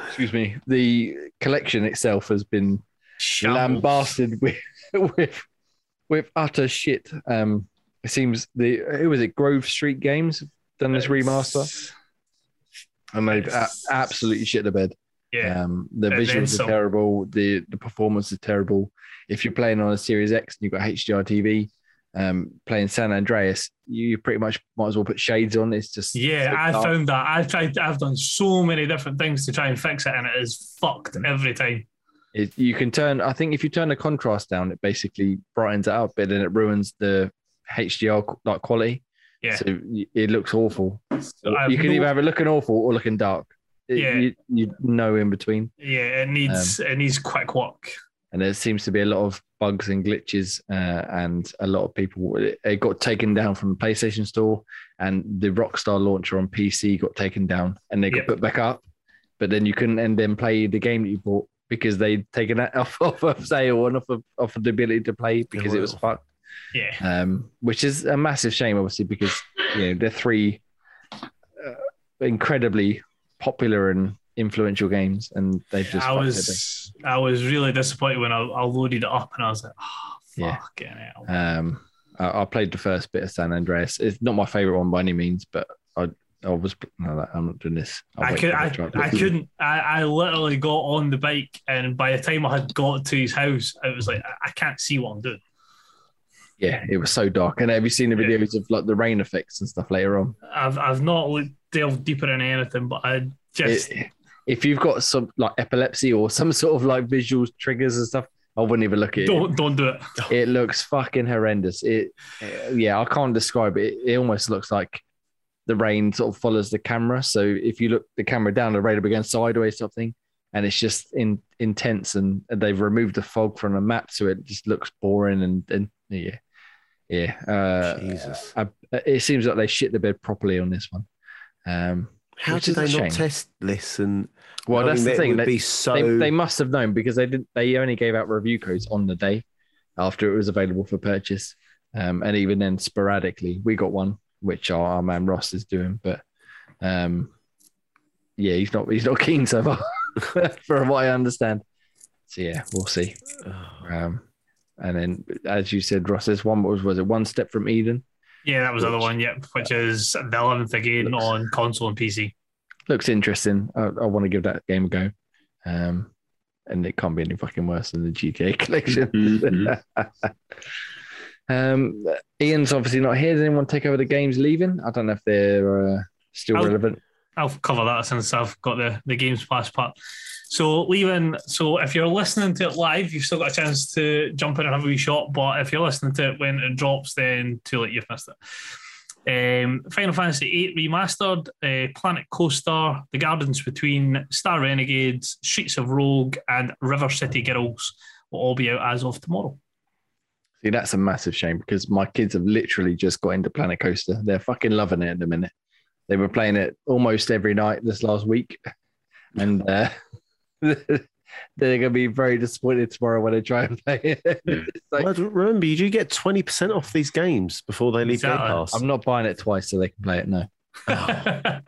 excuse me, the collection itself has been Shambles. lambasted with with with utter shit. Um, it seems the who was it? Grove Street Games done this it's, remaster, and they've a- absolutely shit the bed. Yeah. Um, the and visuals are terrible. The the performance is terrible. If you're playing on a Series X and you've got HDR TV, um, playing San Andreas, you pretty much might as well put shades on. It's just yeah. I dark. found that I've tried. I've done so many different things to try and fix it, and it is fucked every time. It, you can turn. I think if you turn the contrast down, it basically brightens it up, but then it ruins the HDR like quality. Yeah. So it looks awful. So you can no... either have it looking awful or looking dark yeah. you, you know in between. Yeah, it needs um, it needs quick work. And there seems to be a lot of bugs and glitches, uh, and a lot of people it got taken down from the PlayStation Store, and the Rockstar launcher on PC got taken down, and they got yep. put back up. But then you couldn't and then play the game that you bought because they'd taken that off, off of sale and off of, off of the ability to play because it was fucked. Yeah. Um, which is a massive shame, obviously, because you know they're three uh, incredibly popular and influential games, and they've just. I was I was really disappointed when I, I, loaded it up, and I was like, oh, yeah. hell. Um, I, I, played the first bit of San Andreas. It's not my favorite one by any means, but I. I was no, I'm not doing this. I'll I, could, I, I couldn't. I, I literally got on the bike, and by the time I had got to his house, it was like I, I can't see what I'm doing. Yeah, it was so dark. And have you seen the videos yeah. of like the rain effects and stuff later on? I've I've not delved deeper in anything, but I just it, if you've got some like epilepsy or some sort of like visual triggers and stuff, I wouldn't even look at don't, it. Don't do it. It looks fucking horrendous. It, uh, yeah, I can't describe it. It almost looks like the rain sort of follows the camera. So if you look the camera down, the rain will be going sideways, something, and it's just in intense. And they've removed the fog from the map, so it just looks boring. And, and yeah, yeah. Uh, Jesus, I, it seems like they shit the bed properly on this one. Um, How did they not test this? And Well, that's the thing. They, so. they, they must have known because they didn't. They only gave out review codes on the day after it was available for purchase, um, and even then sporadically. We got one, which our, our man Ross is doing, but um, yeah, he's not. He's not keen so far, from what I understand. So yeah, we'll see. Um, and then, as you said, Ross, this one. Was was it one step from Eden? Yeah, that was the other one. Yep, which is the 11th again Looks- on console and PC. looks interesting. I, I want to give that game a go. Um, and it can't be any fucking worse than the GTA collection. Mhm. um, Ian's obviously not here. Does anyone take over the games leaving? I don't know if they're uh, still I'll- relevant. I'll cover that since I've got the, the Games Pass part. So, leaving, so if you're listening to it live, you've still got a chance to jump in and have a wee shot. But if you're listening to it when it drops, then too late, you've missed it. Um, Final Fantasy VIII Remastered, uh, Planet Coaster, The Gardens Between, Star Renegades, Streets of Rogue, and River City Girls will all be out as of tomorrow. See, that's a massive shame because my kids have literally just got into Planet Coaster. They're fucking loving it at the minute. They were playing it almost every night this last week, and uh, they're gonna be very disappointed tomorrow when they try and play it. Like, Well, remember, you do get 20% off these games before they leave Game Pass. I'm not buying it twice so they can play it. No, no,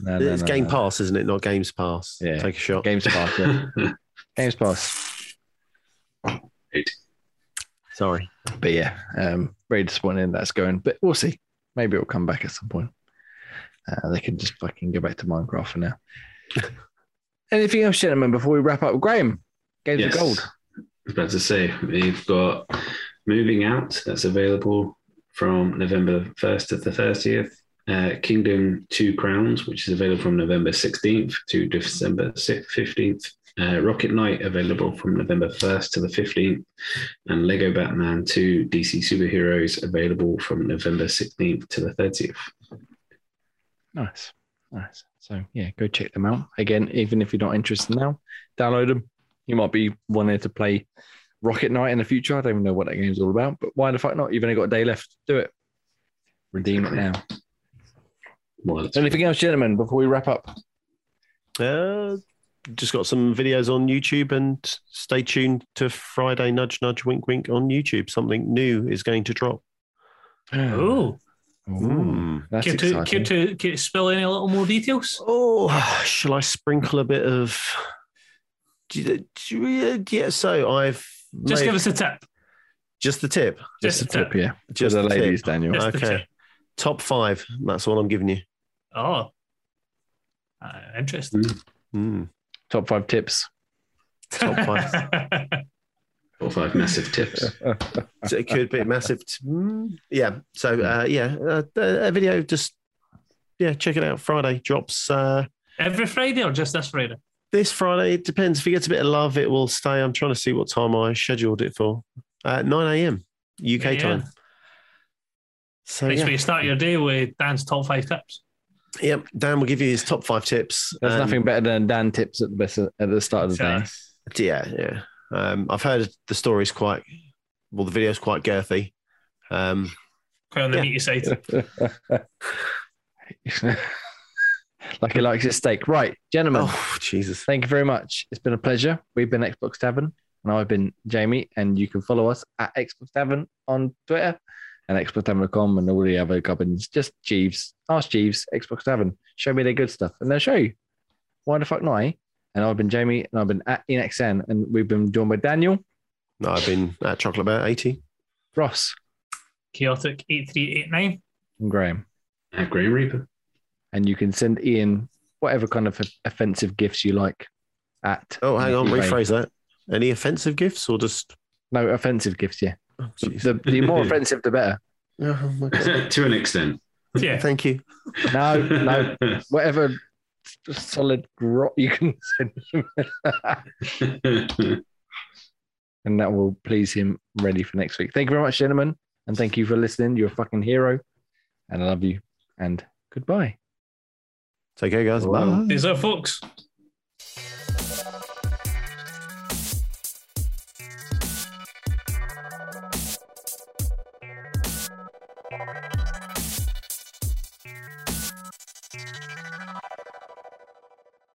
no, it's no, Game no. Pass, isn't it? Not Games Pass. Yeah. Take a shot. Games Pass. Yeah. Games Pass. Sorry. But yeah, um, very disappointing that's going. But we'll see. Maybe it'll come back at some point. Uh, they can just fucking go back to Minecraft for now. Anything else, gentlemen, before we wrap up? Graham, Games Yes. of Gold. I was about to say, we've got Moving Out that's available from November 1st to the 30th. Uh, Kingdom Two Crowns, which is available from November 16th to December 15th. Uh, Rocket Knight available from November 1st to the 15th. And Lego Batman 2 DC Superheroes available from November 16th to the 30th. Nice. Nice. So yeah, go check them out. Again, even if you're not interested now, download them. You might be wanting to play Rocket Knight in the future. I don't even know what that game's all about, but why the fuck not? You've only got a day left. Do it. Redeem it now. Well, Anything else, gentlemen, before we wrap up? Uh, just got some videos on YouTube and stay tuned to Friday Nudge Nudge Wink Wink on YouTube. Something new is going to drop. oh, Ooh, that's care to, care, exciting. to, care to spill any little more details? Oh, shall I sprinkle a bit of? Yeah, so I've Just made- give us a tip. just the tip. Just a Just a tip, yeah. Just Just the the tip. ladies, Daniel. Just Okay. Top five. That's all I'm giving you. Oh, uh, interesting. Mm. Top five tips. Top five. four or five massive tips. So it could be massive. Mm, yeah. So uh, yeah, uh, a video. Just yeah, check it out. Friday drops. Uh, Every Friday or just this Friday? this Friday. It depends. If it gets a bit of love, it will stay. I'm trying to see what time I scheduled it for. Uh, 9 a.m. UK Yeah. time. So Nice yeah, way to start your day with Dan's top five tips. yep. Dan will give you his top five tips. There's and- nothing better than Dan tips at the best at the start of the day. Yeah, yeah. Um, I've heard the story's quite. Well, the video's quite girthy. Um, quite on the Yeah. meaty side. like he likes his steak. Right, gentlemen. oh Jesus! Thank you very much. It's been a pleasure. We've been Xbox Tavern, and I've been Jamie. And you can follow us at Xbox Tavern on Twitter and XboxTavern.com and all the other gubbins. Just Jeeves, ask Jeeves, Xbox Tavern. Show me their good stuff, and they'll show you. Why the fuck not? Eh? And I've been Jamie, and I've been at InXN, and we've been joined by Daniel, No, I've been at Chocolate Bear 80. Ross, Chaotic eight three eight nine. and Graham. At Graham Reaper. And you can send Ian whatever kind of offensive gifts you like at. Oh, hang on, eBay. rephrase that. Any offensive gifts or just? No, offensive gifts, yeah. Oh, The, the, the more offensive, the better. Oh, my God. to an extent. Yeah. Thank you. No, no, whatever solid grot you can send him. and that will please him ready for next week. Thank you very much, gentlemen. And thank you for listening. You're a fucking hero. And I love you. And goodbye. Take care, guys. Bye. Bye. These are folks.